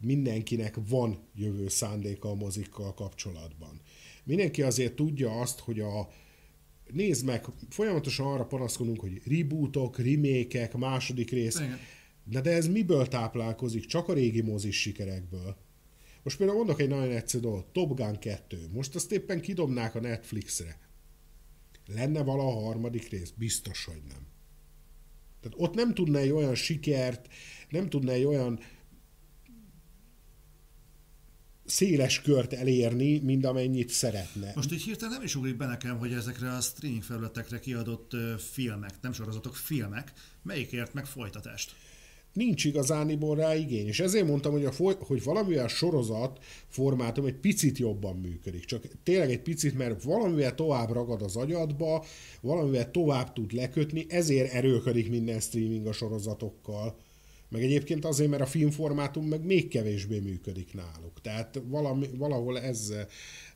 mindenkinek van jövő szándéka a mozikkal kapcsolatban. Mindenki azért tudja azt, hogy a, nézd meg, folyamatosan arra panaszkodunk, hogy rebootok, remékek, második rész. Igen. De, de ez miből táplálkozik? Csak a régi mozis sikerekből. Most például mondok egy nagyon egyszerű dolgot, Top Gun 2. Most azt éppen kidobnák a Netflixre. Lenne vala a harmadik rész? Biztos, hogy nem. Tehát ott nem tudna egy olyan sikert, nem tudna egy olyan széles kört elérni, mint amennyit szeretne. Most így hirtelen nem is ugrik be nekem, hogy ezekre a streaming felületekre kiadott filmek, nem sorozatok, filmek, melyikért meg folytatást? Nincs igazániból rá igény, és ezért mondtam, hogy, a foly- hogy valamivel sorozat formátum egy picit jobban működik. Csak tényleg egy picit, mert valamivel tovább ragad az agyadba, valamivel tovább tud lekötni, ezért erőködik minden streaming a sorozatokkal meg egyébként azért, mert a filmformátum meg még kevésbé működik náluk. Tehát valami, valahol ez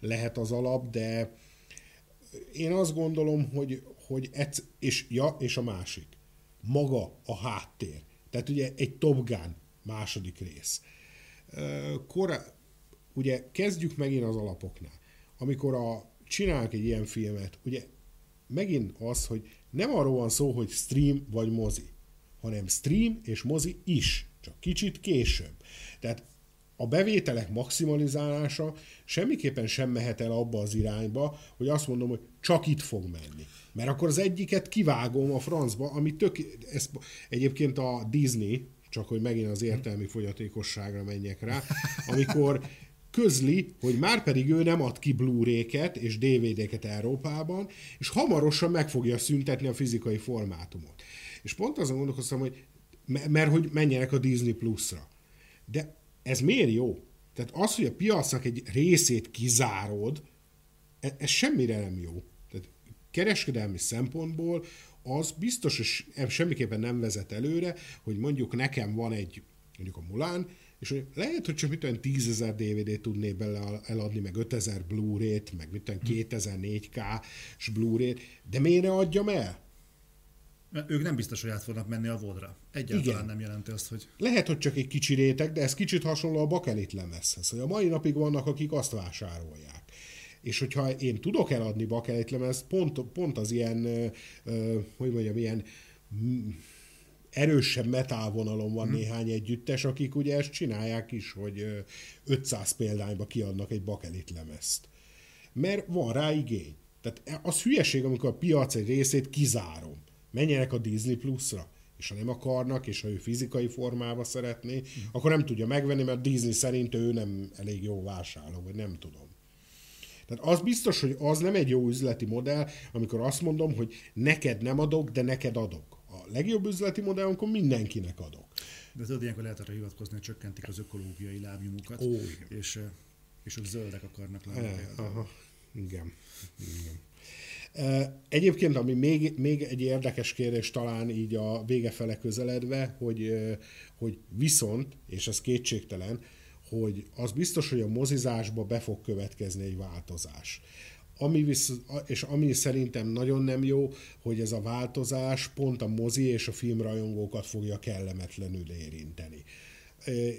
lehet az alap, de én azt gondolom, hogy, hogy ez, és, ja, és a másik, maga a háttér. Tehát ugye egy Top Gun második rész. Kora, ugye kezdjük megint az alapoknál. Amikor a, csinálnak egy ilyen filmet, ugye megint az, hogy nem arról van szó, hogy stream vagy mozi hanem stream és mozi is, csak kicsit később. Tehát a bevételek maximalizálása semmiképpen sem mehet el abba az irányba, hogy azt mondom, hogy csak itt fog menni. Mert akkor az egyiket kivágom a francba, ami tök... Ez, egyébként a Disney, csak hogy megint az értelmi fogyatékosságra menjek rá, amikor közli, hogy már pedig ő nem ad ki Blu-ray-ket és DVD-ket Európában, és hamarosan meg fogja szüntetni a fizikai formátumot. És pont azon gondolkoztam, hogy mert hogy menjenek a Disney Plus-ra. De ez miért jó? Tehát az, hogy a piacnak egy részét kizárod, e, ez semmire nem jó. Kereskedelmi szempontból az biztos, hogy semmiképpen nem vezet előre, hogy mondjuk nekem van egy, mondjuk a Mulán, és hogy lehet, hogy csak mit olyan 10 ezer DVD-t tudnék bele eladni, meg 5000 Blu-ray-t, meg mit olyan 2000 4K-s Blu-ray-t, de miért ne adjam el? Ők nem biztos, hogy át fognak menni a vodra. Egyáltalán Igen. nem jelenti azt, hogy... Lehet, hogy csak egy kicsi réteg, de ez kicsit hasonló a bakelit lemezhez, hogy a mai napig vannak, akik azt vásárolják. És hogyha én tudok eladni bakelit lemez, pont, pont az ilyen, hogy mondjam, ilyen erősebb metálvonalon van hmm. néhány együttes, akik ugye ezt csinálják is, hogy 500 példányba kiadnak egy bakelit lemezt. Mert van rá igény. Tehát az hülyeség, amikor a piac egy részét kizárom menjenek a Disney Plus-ra. És ha nem akarnak, és ha ő fizikai formába szeretné, mm. akkor nem tudja megvenni, mert Disney szerint ő nem elég jó vásárló, vagy nem tudom. Tehát az biztos, hogy az nem egy jó üzleti modell, amikor azt mondom, hogy neked nem adok, de neked adok. legjobb üzleti modell, akkor mindenkinek adok. De tudod, ilyenkor lehet arra hivatkozni, hogy csökkentik az ökológiai lábnyomukat, Ó, és, és ott zöldek akarnak lenni. E, aha, igen. igen. Egyébként, ami még, még egy érdekes kérdés talán így a vége fele közeledve, hogy, hogy viszont, és ez kétségtelen, hogy az biztos, hogy a mozizásba be fog következni egy változás. Ami visz, és ami szerintem nagyon nem jó, hogy ez a változás pont a mozi és a filmrajongókat fogja kellemetlenül érinteni.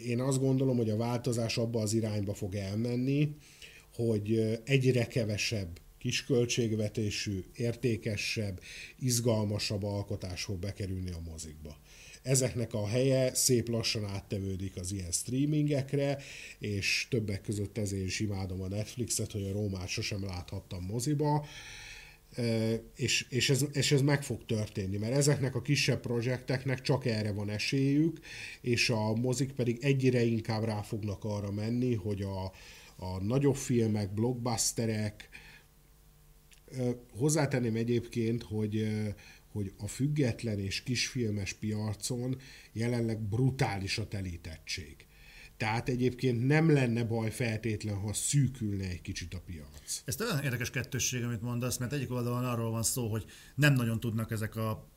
Én azt gondolom, hogy a változás abba az irányba fog elmenni, hogy egyre kevesebb kisköltségvetésű, értékesebb, izgalmasabb alkotás fog bekerülni a mozikba. Ezeknek a helye szép lassan áttevődik az ilyen streamingekre, és többek között ezért is imádom a Netflixet, hogy a Rómát sosem láthattam moziba, és, és, ez, és ez meg fog történni, mert ezeknek a kisebb projekteknek csak erre van esélyük, és a mozik pedig egyre inkább rá fognak arra menni, hogy a, a nagyobb filmek, blockbusterek, Hozzátenném egyébként, hogy hogy a független és kisfilmes piacon jelenleg brutális a telítettség. Tehát egyébként nem lenne baj feltétlen, ha szűkülne egy kicsit a piac. Ez olyan érdekes kettősség, amit mondasz, mert egyik oldalon arról van szó, hogy nem nagyon tudnak ezek a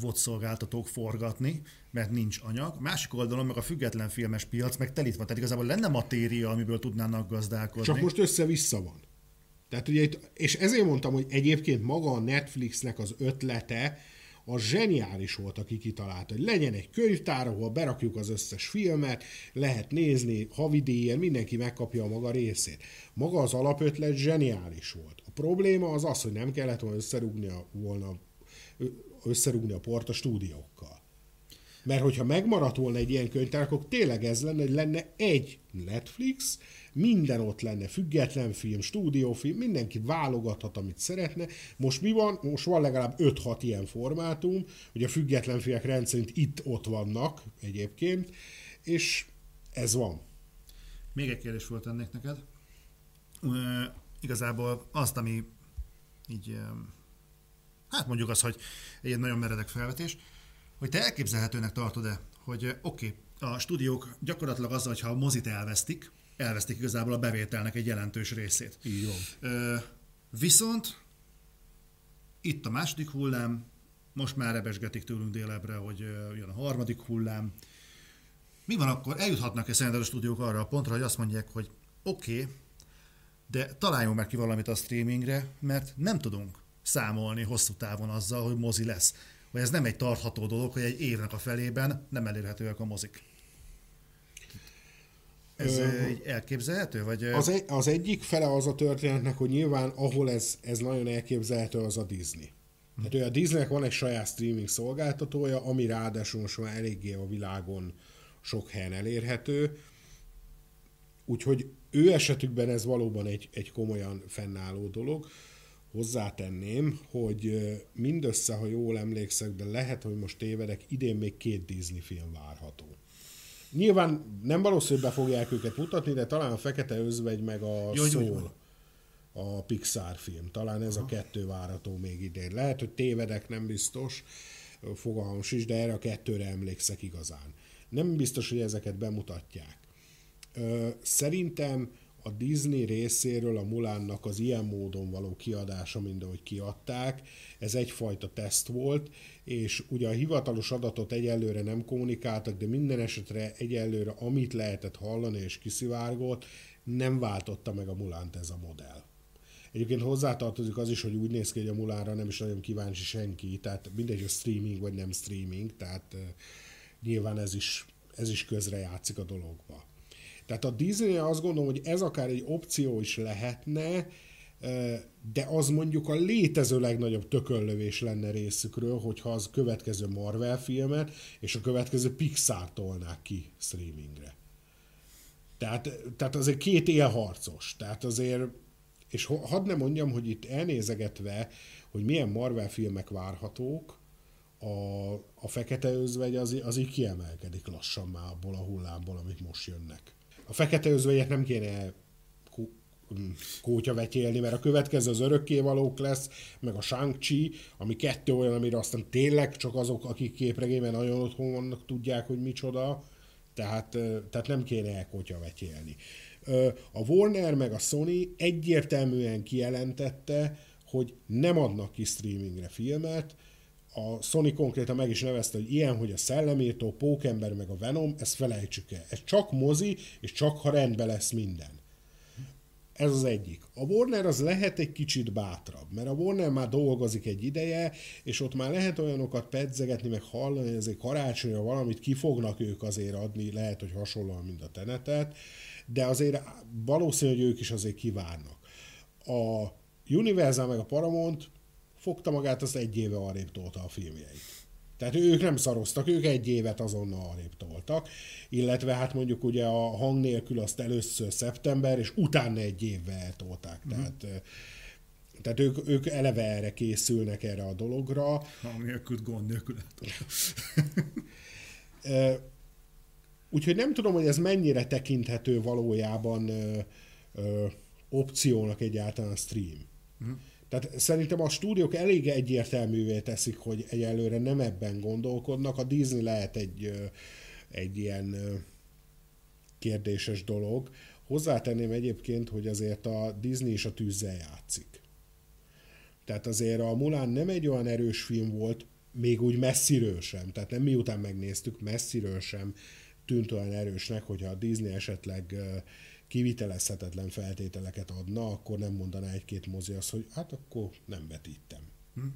VOD szolgáltatók forgatni, mert nincs anyag. Másik oldalon meg a független filmes piac meg telítve, tehát igazából lenne matéria, amiből tudnának gazdálkodni. Csak most össze-vissza van. Tehát ugye itt, és ezért mondtam, hogy egyébként maga a Netflixnek az ötlete, a zseniális volt, aki kitalálta, hogy legyen egy könyvtár, ahol berakjuk az összes filmet, lehet nézni, havidíjjel, mindenki megkapja a maga részét. Maga az alapötlet zseniális volt. A probléma az az, hogy nem kellett volna összerúgni a, volna, összerúgni a port a stúdiókkal. Mert hogyha megmaradt volna egy ilyen könyvtár, akkor tényleg ez lenne, hogy lenne egy Netflix, minden ott lenne, független film, stúdiófilm, mindenki válogathat, amit szeretne. Most mi van? Most van legalább 5-6 ilyen formátum, hogy a független filmek rendszerint itt-ott vannak egyébként, és ez van. Még egy kérdés volt ennek neked. Uh, igazából azt, ami így, hát mondjuk az, hogy egy nagyon meredek felvetés, hogy te elképzelhetőnek tartod-e, hogy oké, okay, a stúdiók gyakorlatilag azzal, hogyha a mozit elvesztik, elvesztik igazából a bevételnek egy jelentős részét. Így van. Viszont itt a második hullám, most már rebesgetik tőlünk délebre, hogy jön a harmadik hullám. Mi van akkor? Eljuthatnak-e szerinted a stúdiók arra a pontra, hogy azt mondják, hogy oké, okay, de találjunk meg ki valamit a streamingre, mert nem tudunk számolni hosszú távon azzal, hogy mozi lesz. Vagy ez nem egy tartható dolog, hogy egy évnek a felében nem elérhetőek a mozik. Ez elképzelhető? Vagy... Az, egy, az egyik fele az a történetnek, hogy nyilván ahol ez, ez nagyon elképzelhető, az a Disney. Hm. Tehát a Disneynek van egy saját streaming szolgáltatója, ami ráadásul most már eléggé a világon sok helyen elérhető. Úgyhogy ő esetükben ez valóban egy, egy komolyan fennálló dolog. Hozzátenném, hogy mindössze, ha jól emlékszek, de lehet, hogy most tévedek, idén még két Disney film várható. Nyilván nem valószínű, be fogják őket mutatni, de talán a Fekete Özvegy meg a Jó, Soul, a Pixar film. Talán ez Aha. a kettő várható még idén. Lehet, hogy tévedek, nem biztos, fogalmas is, de erre a kettőre emlékszek igazán. Nem biztos, hogy ezeket bemutatják. Szerintem a Disney részéről a Mulánnak az ilyen módon való kiadása, mint ahogy kiadták, ez egyfajta teszt volt, és ugye a hivatalos adatot egyelőre nem kommunikáltak, de minden esetre egyelőre amit lehetett hallani és kiszivárgott, nem váltotta meg a Mulánt ez a modell. Egyébként hozzátartozik az is, hogy úgy néz ki, hogy a Mulánra nem is nagyon kíváncsi senki, tehát mindegy, hogy streaming vagy nem streaming, tehát uh, nyilván ez is, ez is közre játszik a dologba. Tehát a Disney azt gondolom, hogy ez akár egy opció is lehetne, de az mondjuk a létező legnagyobb tököllövés lenne részükről, hogyha az következő Marvel filmet és a következő Pixar tolnák ki streamingre. Tehát, tehát azért két élharcos. Tehát azért, és hadd ne mondjam, hogy itt elnézegetve, hogy milyen Marvel filmek várhatók, a, a Fekete Özvegy az, az így kiemelkedik lassan már abból a hullámból, amik most jönnek. A Fekete Özvegyet nem kéne mm, kótya vetélni, mert a következő az örökkévalók lesz, meg a shang ami kettő olyan, amire aztán tényleg csak azok, akik képregényben nagyon otthon vannak, tudják, hogy micsoda, tehát, tehát nem kéne elkótya vetélni. A Warner meg a Sony egyértelműen kijelentette, hogy nem adnak ki streamingre filmet, a Sony konkrétan meg is nevezte, hogy ilyen, hogy a Szellemírtó, Pókember meg a Venom, ezt felejtsük el. Ez csak mozi, és csak ha rendben lesz minden. Ez az egyik. A Warner az lehet egy kicsit bátrabb, mert a Warner már dolgozik egy ideje, és ott már lehet olyanokat pedzegetni, meg hallani, hogy azért karácsonyra valamit ki fognak ők azért adni, lehet, hogy hasonlóan, mint a Tenetet, de azért valószínű, hogy ők is azért kivárnak. A Universal meg a Paramount fogta magát, az egy éve arrébb tolta a filmjeit. Tehát ők nem szaroztak, ők egy évet azonnal arrébb toltak, illetve hát mondjuk ugye a hang nélkül azt először szeptember, és utána egy évvel tolták. Uh-huh. Tehát tehát ők, ők eleve erre készülnek erre a dologra. Hang nélkül, gond nélkül. Úgyhogy nem tudom, hogy ez mennyire tekinthető valójában ö, ö, opciónak egyáltalán a stream. Uh-huh. Tehát szerintem a stúdiók elég egyértelművé teszik, hogy egyelőre nem ebben gondolkodnak. A Disney lehet egy, egy ilyen kérdéses dolog. Hozzátenném egyébként, hogy azért a Disney is a tűzzel játszik. Tehát azért a Mulan nem egy olyan erős film volt, még úgy messziről sem, tehát nem miután megnéztük, messziről sem tűnt olyan erősnek, hogyha a Disney esetleg kivitelezhetetlen feltételeket adna, akkor nem mondaná egy-két mozi azt, hogy hát akkor nem vetítem. Hm?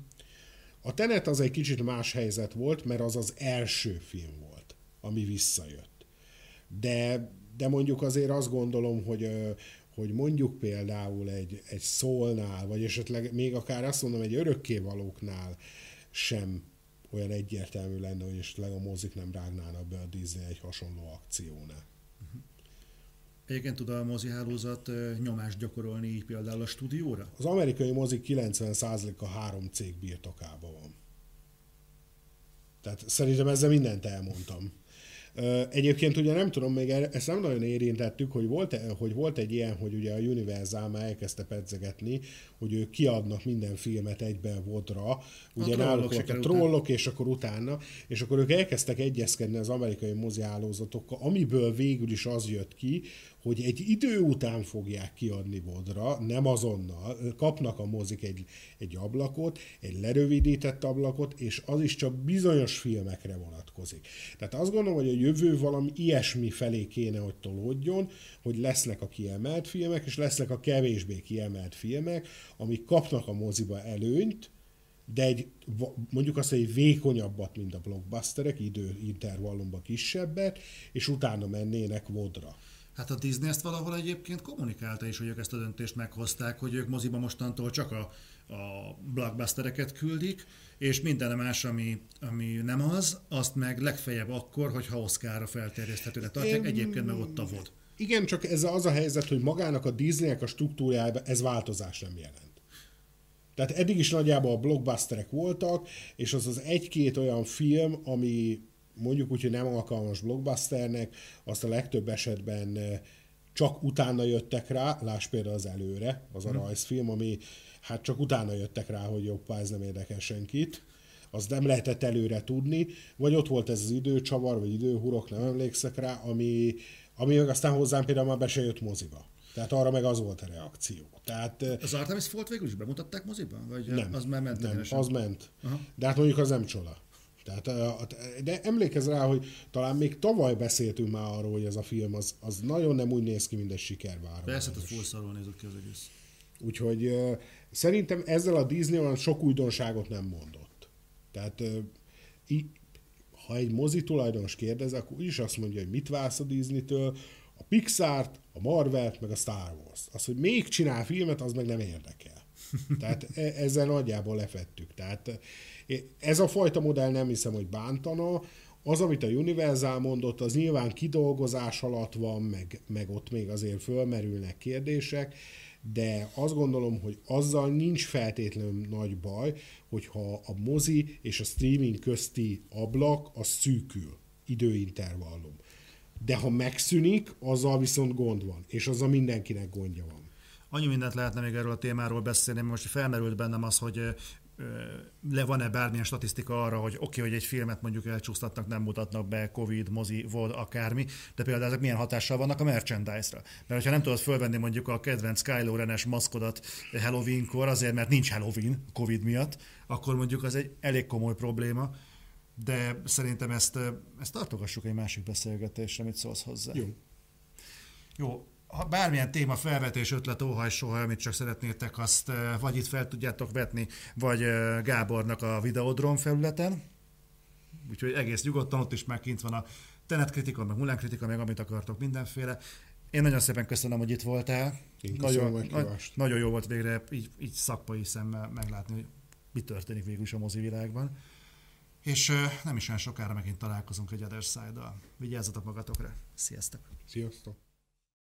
A Tenet az egy kicsit más helyzet volt, mert az az első film volt, ami visszajött. De, de mondjuk azért azt gondolom, hogy, hogy mondjuk például egy, egy szólnál, vagy esetleg még akár azt mondom, egy örökkévalóknál sem olyan egyértelmű lenne, hogy esetleg a mozik nem rágnának be a Disney egy hasonló akciónál. Egyébként tud a hálózat nyomást gyakorolni így például a stúdióra? Az amerikai mozik 90%-a három cég birtokában van. Tehát szerintem ezzel mindent elmondtam. Egyébként ugye nem tudom, még ezt nem nagyon érintettük, hogy volt, hogy volt egy ilyen, hogy ugye a Universal már elkezdte pedzegetni, hogy ők kiadnak minden filmet egybe vodra, ugye a náluk volt a trollok, és akkor utána, és akkor ők elkezdtek egyezkedni az amerikai moziálózatokkal, amiből végül is az jött ki, hogy egy idő után fogják kiadni vodra, nem azonnal, kapnak a mozik egy, egy ablakot, egy lerövidített ablakot, és az is csak bizonyos filmekre vonatkozik. Tehát azt gondolom, hogy a jövő valami ilyesmi felé kéne, hogy tolódjon, hogy lesznek a kiemelt filmek, és lesznek a kevésbé kiemelt filmek, amik kapnak a moziba előnyt, de egy, mondjuk azt, egy vékonyabbat, mint a blockbusterek, időintervallumban kisebbet, és utána mennének vodra. Hát a Disney ezt valahol egyébként kommunikálta is, hogy ők ezt a döntést meghozták, hogy ők moziba mostantól csak a, a blockbustereket küldik, és minden más, ami, ami nem az, azt meg legfeljebb akkor, hogyha Oscarra felterjeszthetőre tartják, Én... egyébként meg ott a vod. Igen, csak ez az a helyzet, hogy magának a Disneynek a struktúrájában ez változás nem jelent. Tehát eddig is nagyjából a blockbusterek voltak, és az az egy-két olyan film, ami mondjuk úgy, hogy nem alkalmas blockbusternek, azt a legtöbb esetben csak utána jöttek rá, láss például az előre, az a hmm. rajzfilm, ami hát csak utána jöttek rá, hogy jobb ez nem érdekel senkit, az nem lehetett előre tudni, vagy ott volt ez az időcsavar, vagy időhurok, nem emlékszek rá, ami, ami meg aztán hozzám például már be se jött moziba. Tehát arra meg az volt a reakció. Tehát, az Artemis Folt végül is bemutatták moziban? Vagy nem, az már ment? Nem, az ment. Aha. De hát mondjuk az nem csoda. Tehát, de emlékezz rá, hogy talán még tavaly beszéltünk már arról, hogy ez a film az, az nagyon nem úgy néz ki, mint egy sikerváró. Persze, az full szarul nézett ki az egész. Úgyhogy szerintem ezzel a Disney olyan sok újdonságot nem mondott. Tehát ha egy mozi tulajdonos kérdez, akkor is azt mondja, hogy mit vársz a Disney-től, a Pixar-t, a Marvel-t, meg a Star Wars-t. Az, hogy még csinál filmet, az meg nem érdekel. Tehát e, ezzel nagyjából lefettük. Tehát ez a fajta modell nem hiszem, hogy bántana. Az, amit a Universal mondott, az nyilván kidolgozás alatt van, meg, meg ott még azért fölmerülnek kérdések, de azt gondolom, hogy azzal nincs feltétlenül nagy baj, hogyha a mozi és a streaming közti ablak az szűkül, időintervallum. De ha megszűnik, azzal viszont gond van, és azzal mindenkinek gondja van. Annyi mindent lehetne még erről a témáról beszélni, most felmerült bennem az, hogy le van-e bármilyen statisztika arra, hogy oké, okay, hogy egy filmet mondjuk elcsúsztatnak, nem mutatnak be, Covid, mozi, volt akármi, de például ezek milyen hatással vannak a merchandise-ra. Mert ha nem tudod fölvenni mondjuk a kedvenc Kylo Ren-es maszkodat Halloween-kor, azért mert nincs Halloween Covid miatt, akkor mondjuk az egy elég komoly probléma, de szerintem ezt, ezt tartogassuk egy másik beszélgetésre, mit szólsz hozzá. Jó. Jó, ha bármilyen téma, felvetés, ötlet, óhaj, soha, amit csak szeretnétek, azt vagy itt fel tudjátok vetni, vagy Gábornak a Videodrom felületen. Úgyhogy egész nyugodtan, ott is már kint van a Tenet kritika, meg Mulán kritika, meg amit akartok, mindenféle. Én nagyon szépen köszönöm, hogy itt voltál. Én nagyon, nagy, nagyon jó volt végre így, így szakpai szemmel meglátni, hogy mi történik végül is a mozi világban. És nem is olyan sokára megint találkozunk egy Other Side-dal. Vigyázzatok magatokra. Sziasztok! Sziasztok!